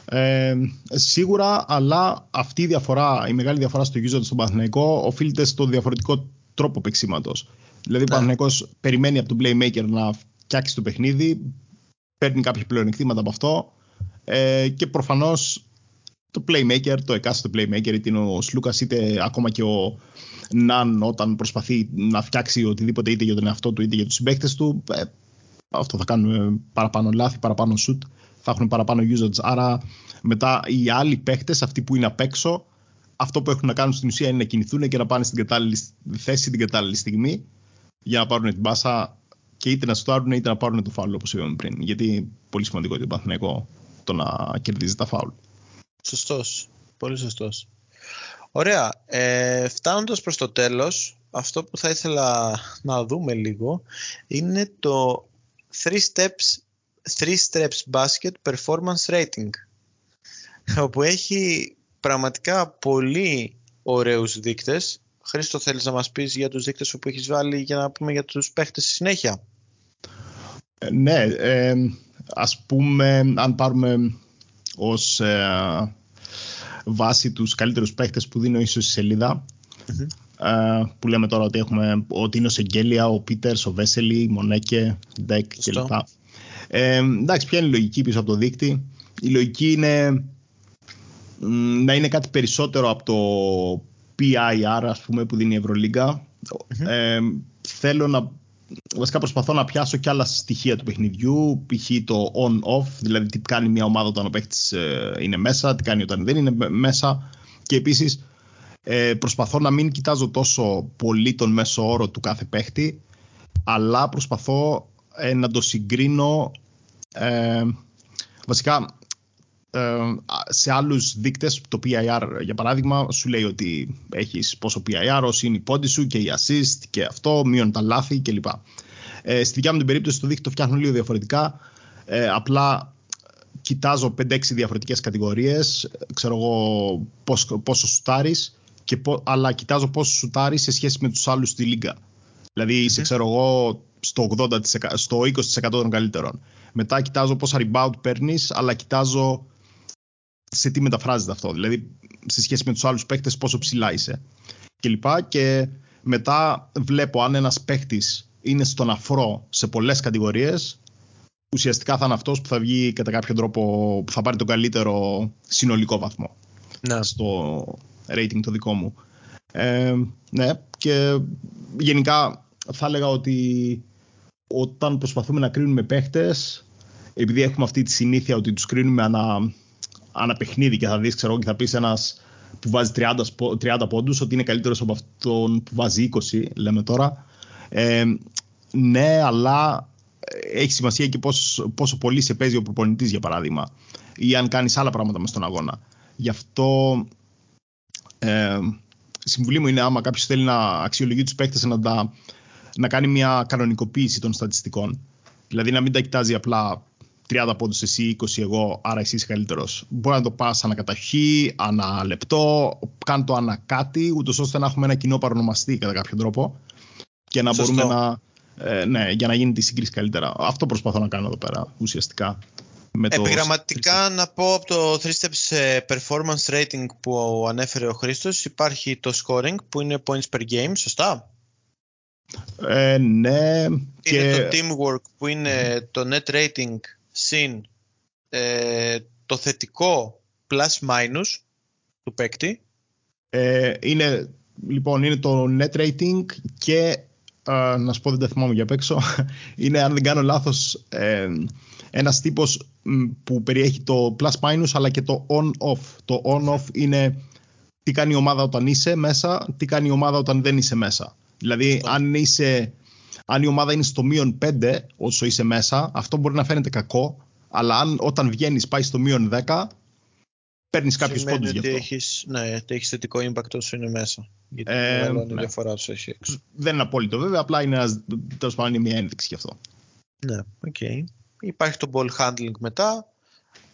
Ε, σίγουρα, αλλά αυτή η διαφορά, η μεγάλη διαφορά στο usage στον Παναθηναϊκό οφείλεται στο διαφορετικό τρόπο παίξήματος. Δηλαδή, ναι. ο Παναθηναϊκός περιμένει από τον Playmaker να φτιάξει το παιχνίδι, παίρνει κάποια πλεονεκτήματα από αυτό ε, και προφανώς το playmaker, το εκάστοτε playmaker, είτε είναι ο Σλούκα είτε ακόμα και ο Ναν όταν προσπαθεί να φτιάξει οτιδήποτε είτε για τον εαυτό του είτε για τους συμπαίκτες του. Ε, αυτό θα κάνουν παραπάνω λάθη, παραπάνω shoot, θα έχουν παραπάνω usage. Άρα μετά οι άλλοι παίχτε, αυτοί που είναι απ' έξω, αυτό που έχουν να κάνουν στην ουσία είναι να κινηθούν και να πάνε στην κατάλληλη θέση την κατάλληλη στιγμή για να πάρουν την μπάσα και είτε να στάρουν είτε να πάρουν το φάουλ όπως είπαμε πριν. Γιατί πολύ σημαντικό για τον Παθηναϊκό το να κερδίζει τα φάουλ. Σωστός. Πολύ σωστός. Ωραία. Ε, Φτάνοντας προς το τέλος, αυτό που θα ήθελα να δούμε λίγο είναι το 3 steps, 3 steps basket performance rating όπου έχει πραγματικά πολύ ωραίους δείκτες Χρήστο θέλεις να μας πεις για τους δείκτες που έχεις βάλει για να πούμε για τους παίχτες στη συνέχεια; Ε, ναι, ε, ας πούμε αν πάρουμε ως ε, βάση τους καλύτερους παίχτες που δίνω ίσως στη σελιδα ε, που λέμε τώρα ότι έχουμε ότι είναι ο Σεγγέλια, ο Πίτερς, ο Βέσελη, Μονέκε, Ντεκ κλπ. Ε, εντάξει, ποια είναι η λογική πίσω από το δείκτη; Η λογική είναι να είναι κάτι περισσότερο από το PIR ας πούμε που δίνει η ευρωλιγκα Ε, θέλω να βασικά προσπαθώ να πιάσω και άλλα στοιχεία του παιχνιδιού, π.χ. το on-off, δηλαδή τι κάνει μια ομάδα όταν ο παίχτης ε, είναι μέσα, τι κάνει όταν δεν είναι μέσα. Και επίσης ε, προσπαθώ να μην κοιτάζω τόσο πολύ τον μέσο όρο του κάθε παίχτη, αλλά προσπαθώ ε, να το συγκρίνω βασικά ε, σε άλλους δείκτες, το PIR για παράδειγμα, σου λέει ότι έχεις πόσο PIR, όσοι είναι η πόντι σου και η assist και αυτό, μείον τα λάθη κλπ. Ε, στη δικιά μου την περίπτωση το δείκτη το φτιάχνω λίγο διαφορετικά. Ε, απλά κοιτάζω 5-6 διαφορετικές κατηγορίες, ξέρω εγώ πόσο, πόσο σουτάρεις, και, αλλά κοιτάζω πόσο σουτάρεις σε σχέση με τους άλλους στη λίγα. Δηλαδή είσαι, ξέρω εγώ, στο, 80%, στο 20% των καλύτερων. Μετά κοιτάζω πόσα rebound παίρνεις, αλλά κοιτάζω σε τι μεταφράζεται αυτό. Δηλαδή, σε σχέση με τους άλλους παίκτες, πόσο ψηλά είσαι. Και λοιπά. Και μετά βλέπω αν ένας παίκτης είναι στον αφρό σε πολλές κατηγορίες, ουσιαστικά θα είναι αυτός που θα βγει κατά κάποιο τρόπο που θα πάρει τον καλύτερο συνολικό βαθμό. Ναι. Στο rating το δικό μου. Ε, ναι, και γενικά θα έλεγα ότι όταν προσπαθούμε να κρίνουμε παίχτες, επειδή έχουμε αυτή τη συνήθεια ότι τους κρίνουμε ανα, ανα παιχνίδι και θα δεις, ξέρω, και θα πεις ένας που βάζει 30, 30 πόντους ότι είναι καλύτερος από αυτόν που βάζει 20, λέμε τώρα. Ε, ναι, αλλά έχει σημασία και πόσο, πόσο πολύ σε παίζει ο προπονητής, για παράδειγμα, ή αν κάνεις άλλα πράγματα μες στον αγώνα. Γι' αυτό ε, η συμβουλή μου είναι άμα κάποιος θέλει να αξιολογεί τους παίκτες να, να κάνει μια κανονικοποίηση των στατιστικών. Δηλαδή να μην τα κοιτάζει απλά 30 πόντους εσύ, 20 εγώ, άρα εσύ είσαι καλύτερος. Μπορεί να το πας ανακαταχή, ανά λεπτό, κάν το ανά κάτι, ούτως ώστε να έχουμε ένα κοινό παρονομαστή κατά κάποιο τρόπο και να Σωστό. μπορούμε να. Ε, ναι, για να γίνει τη σύγκριση καλύτερα. Αυτό προσπαθώ να κάνω εδώ πέρα ουσιαστικά. Με Επιγραμματικά να πω από το 3 Steps ε, Performance Rating που ανέφερε ο Χρήστος υπάρχει το scoring που είναι points per game, σωστά; Ε, ναι. Είναι και... το teamwork που είναι το net rating συν ε, το θετικό plus minus του παίκτη. Ε, είναι, λοιπόν, είναι το net rating και να σου πω δεν τα θυμάμαι για απ' έξω *laughs* είναι αν δεν κάνω λάθος ε, ένας τύπος που περιέχει το plus minus αλλά και το on-off. Το on-off είναι τι κάνει η ομάδα όταν είσαι μέσα, τι κάνει η ομάδα όταν δεν είσαι μέσα. Δηλαδή αν, είσαι, αν η ομάδα είναι στο μείον 5 όσο είσαι μέσα, αυτό μπορεί να φαίνεται κακό, αλλά αν όταν βγαίνεις πάει στο μείον 10, παίρνεις κάποιους πόντους γι' αυτό. Έχεις, ναι, ότι έχεις θετικό impact όσο είναι μέσα. Γιατί ε, ναι. διαφορά του έχει έξω. Δεν είναι απόλυτο βέβαια, απλά είναι, τέλος πάντων, είναι μια ένδειξη γι' αυτό. Ναι, οκ. Okay. Υπάρχει το ball handling μετά.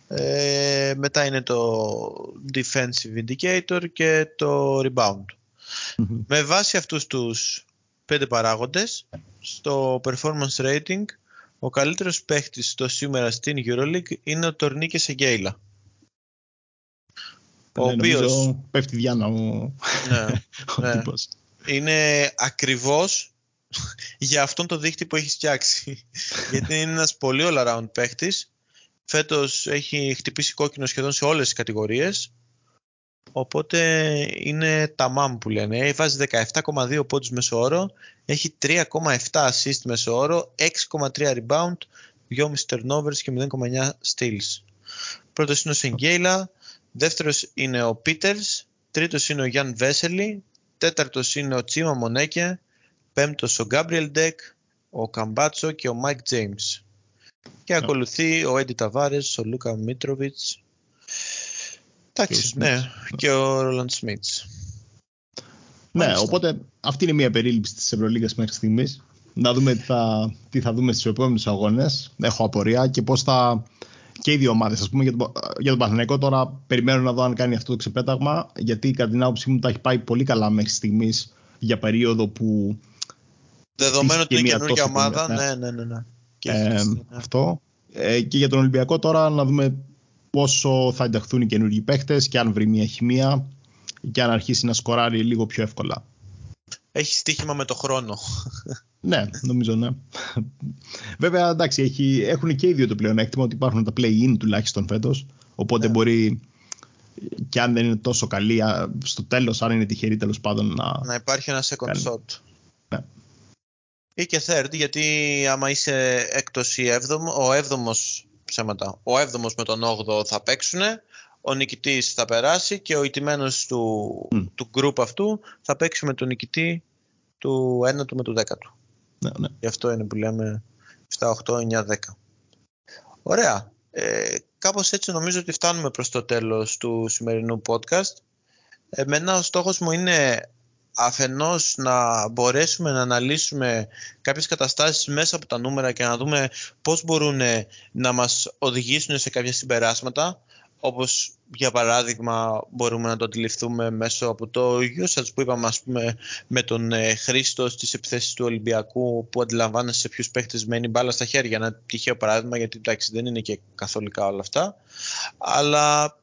Ε, μετά είναι το defensive indicator και το rebound. Με βάση αυτούς τους πέντε παράγοντες, στο performance rating, ο καλύτερος παίχτης ως σήμερα στην EuroLeague είναι ο Τόρνικε Σενγκέλια. *laughs* Ο ναι, οποίος... Πέφτει διάνα ο, ναι, ναι. Είναι ακριβώς *laughs* για αυτόν το δίχτυ που έχεις φτιάξει. *laughs* Γιατί είναι ένας πολύ all around παίχτης. Φέτος έχει χτυπήσει κόκκινο σχεδόν σε όλες τις κατηγορίες. Οπότε είναι τα μάμ που λένε. Βάζει 17,2 πόντους μέσω όρο, έχει 3,7 assist μέσω όρο, 6,3 rebound, 2,5 turnovers και 0,9 steals. Πρώτος είναι ο Σενγκέλια, δεύτερος είναι ο Πίτερς, τρίτος είναι ο Γιαν Βέσελι, τέταρτος είναι ο Τσίμα Μονέκε, πέμπτος ο Γκάμπριελ Ντεκ, ο Καμπάτσο και ο Μάικ Τζέιμς. Και ακολουθεί ο Έντι Ταβάρες, ο Λούκα Μίτροβιτς, Εντάξει, ναι, και ο Ρόλαντς Σμιτς. Ναι, οπότε αυτή είναι μια περίληψη της Ευρωλίγας μέχρι στιγμής. Να δούμε τι θα, τι θα δούμε στους επόμενους αγώνες. Έχω απορία και πώς θα... Και οι δύο ομάδες, ας πούμε, για τον, για τον Παναθηναϊκό τώρα περιμένω να δω αν κάνει αυτό το ξεπέταγμα, γιατί κατά την άποψή μου τα έχει πάει πολύ καλά μέχρι στιγμής για περίοδο που... Δεδομένου ότι είναι καινούργια ομάδα, ναι, ναι, ναι. ναι. Και ε, αυτό. Ε, και για τον Ολυμπιακό τώρα να δούμε πόσο θα ενταχθούν οι καινούργιοι παίχτε και αν βρει μια χημεία και αν αρχίσει να σκοράρει λίγο πιο εύκολα. Έχει στοίχημα με το χρόνο. ναι, νομίζω ναι. Βέβαια, εντάξει, έχει, έχουν και οι δύο το πλεονέκτημα ότι υπάρχουν τα play-in τουλάχιστον φέτος. Οπότε ναι. μπορεί και αν δεν είναι τόσο καλή, στο τέλος, αν είναι τυχερή τέλος πάντων να. Να υπάρχει ένα second shot. Ναι. Ή και third, γιατί άμα είσαι έκτος ή έβδομο, ο έβδομος ψέματα. Ο 7ο με τον 8ο θα παίξουν, ο νικητής θα περάσει και ο ηττημένος του, mm. του group αυτού θα παίξει με τον νικητή του 1ου με του 10ου. Ναι, ναι. Γι' αυτό είναι που λέμε 7, 8, 9, 10. Ωραία. Ε, κάπως έτσι νομίζω ότι φτάνουμε προς το τέλος του σημερινού podcast. Εμένα ο στόχος μου είναι αφενός να μπορέσουμε να αναλύσουμε κάποιες καταστάσεις μέσα από τα νούμερα και να δούμε πώς μπορούν να μας οδηγήσουν σε κάποια συμπεράσματα όπως για παράδειγμα μπορούμε να το αντιληφθούμε μέσω από το usage που είπαμε ας πούμε με τον ε, Χρήστο στις επιθέσεις του Ολυμπιακού που αντιλαμβάνεσαι σε ποιους παίχτες μένει μπάλα στα χέρια. Ένα τυχαίο παράδειγμα γιατί εντάξει δεν είναι και καθολικά όλα αυτά. Αλλά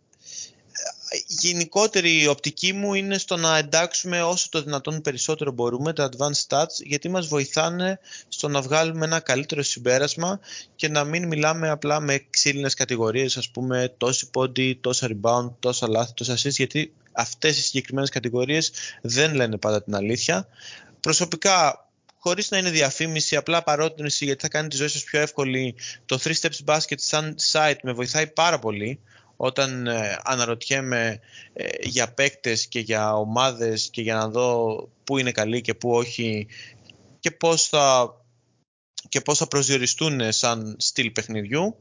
γενικότερη η οπτική μου είναι στο να εντάξουμε όσο το δυνατόν περισσότερο μπορούμε τα advanced stats γιατί μας βοηθάνε στο να βγάλουμε ένα καλύτερο συμπέρασμα και να μην μιλάμε απλά με ξύλινες κατηγορίες ας πούμε τόση πόντι, τόσα rebound, τόσα λάθη, τόσα assist γιατί αυτές οι συγκεκριμένες κατηγορίες δεν λένε πάντα την αλήθεια. Προσωπικά χωρίς να είναι διαφήμιση, απλά παρότρινση γιατί θα κάνει τη ζωή σας πιο εύκολη το 3 Steps Basket σαν site με βοηθάει πάρα πολύ όταν ε, αναρωτιέμαι ε, για παίκτες και για ομάδες και για να δω πού είναι καλοί και πού όχι και πώς θα, και πώς θα προσδιοριστούν σαν στυλ παιχνιδιού.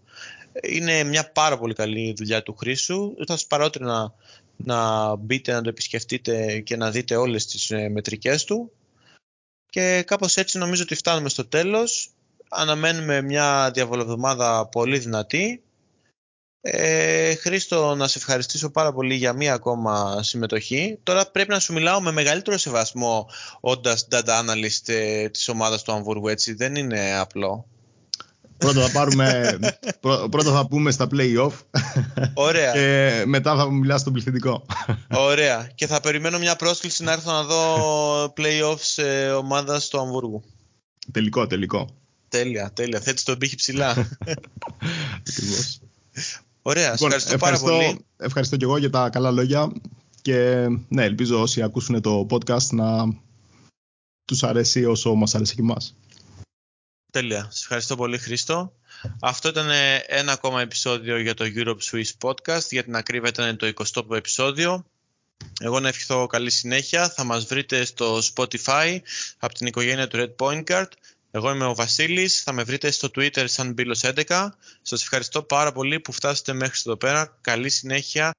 Είναι μια πάρα πολύ καλή δουλειά του Χρήσου. Θα σας παρότρινα να μπείτε να το επισκεφτείτε και να δείτε όλες τις ε, μετρικές του. Και κάπως έτσι νομίζω ότι φτάνουμε στο τέλος. Αναμένουμε μια διαβολευδομάδα πολύ δυνατή ε, Χρήστο, να σε ευχαριστήσω πάρα πολύ για μία ακόμα συμμετοχή. Τώρα πρέπει να σου μιλάω με μεγαλύτερο σεβασμό όντας data analyst ε, της ομάδας του Αμβούργου, έτσι. Δεν είναι απλό. Πρώτα θα, πάρουμε, *laughs* πρώτα θα πούμε στα play-off Ωραία. και μετά θα μιλάς στον πληθυντικό. Ωραία. Και θα περιμένω μια πρόσκληση να έρθω να δω play-off σε ομάδας του Αμβούργου. Τελικό, τελικό. Τέλεια, τέλεια. Θέτεις τον πύχη ψηλά. *laughs* Ακριβώς. Ωραία, λοιπόν, ευχαριστώ, πάρα πολύ. Ευχαριστώ και εγώ για τα καλά λόγια και ναι, ελπίζω όσοι ακούσουν το podcast να τους αρέσει όσο μας αρέσει και εμάς. Τέλεια. Σας ευχαριστώ πολύ Χρήστο. Αυτό ήταν ένα ακόμα επεισόδιο για το Europe Swiss Podcast. Για την ακρίβεια ήταν το 20ο επεισόδιο. Εγώ να ευχηθώ καλή συνέχεια. Θα μας βρείτε στο Spotify από την οικογένεια του Red Point Card εγώ είμαι ο Βασίλης, θα με βρείτε στο Twitter σαν Μπίλος11. Σας ευχαριστώ πάρα πολύ που φτάσετε μέχρι εδώ πέρα. Καλή συνέχεια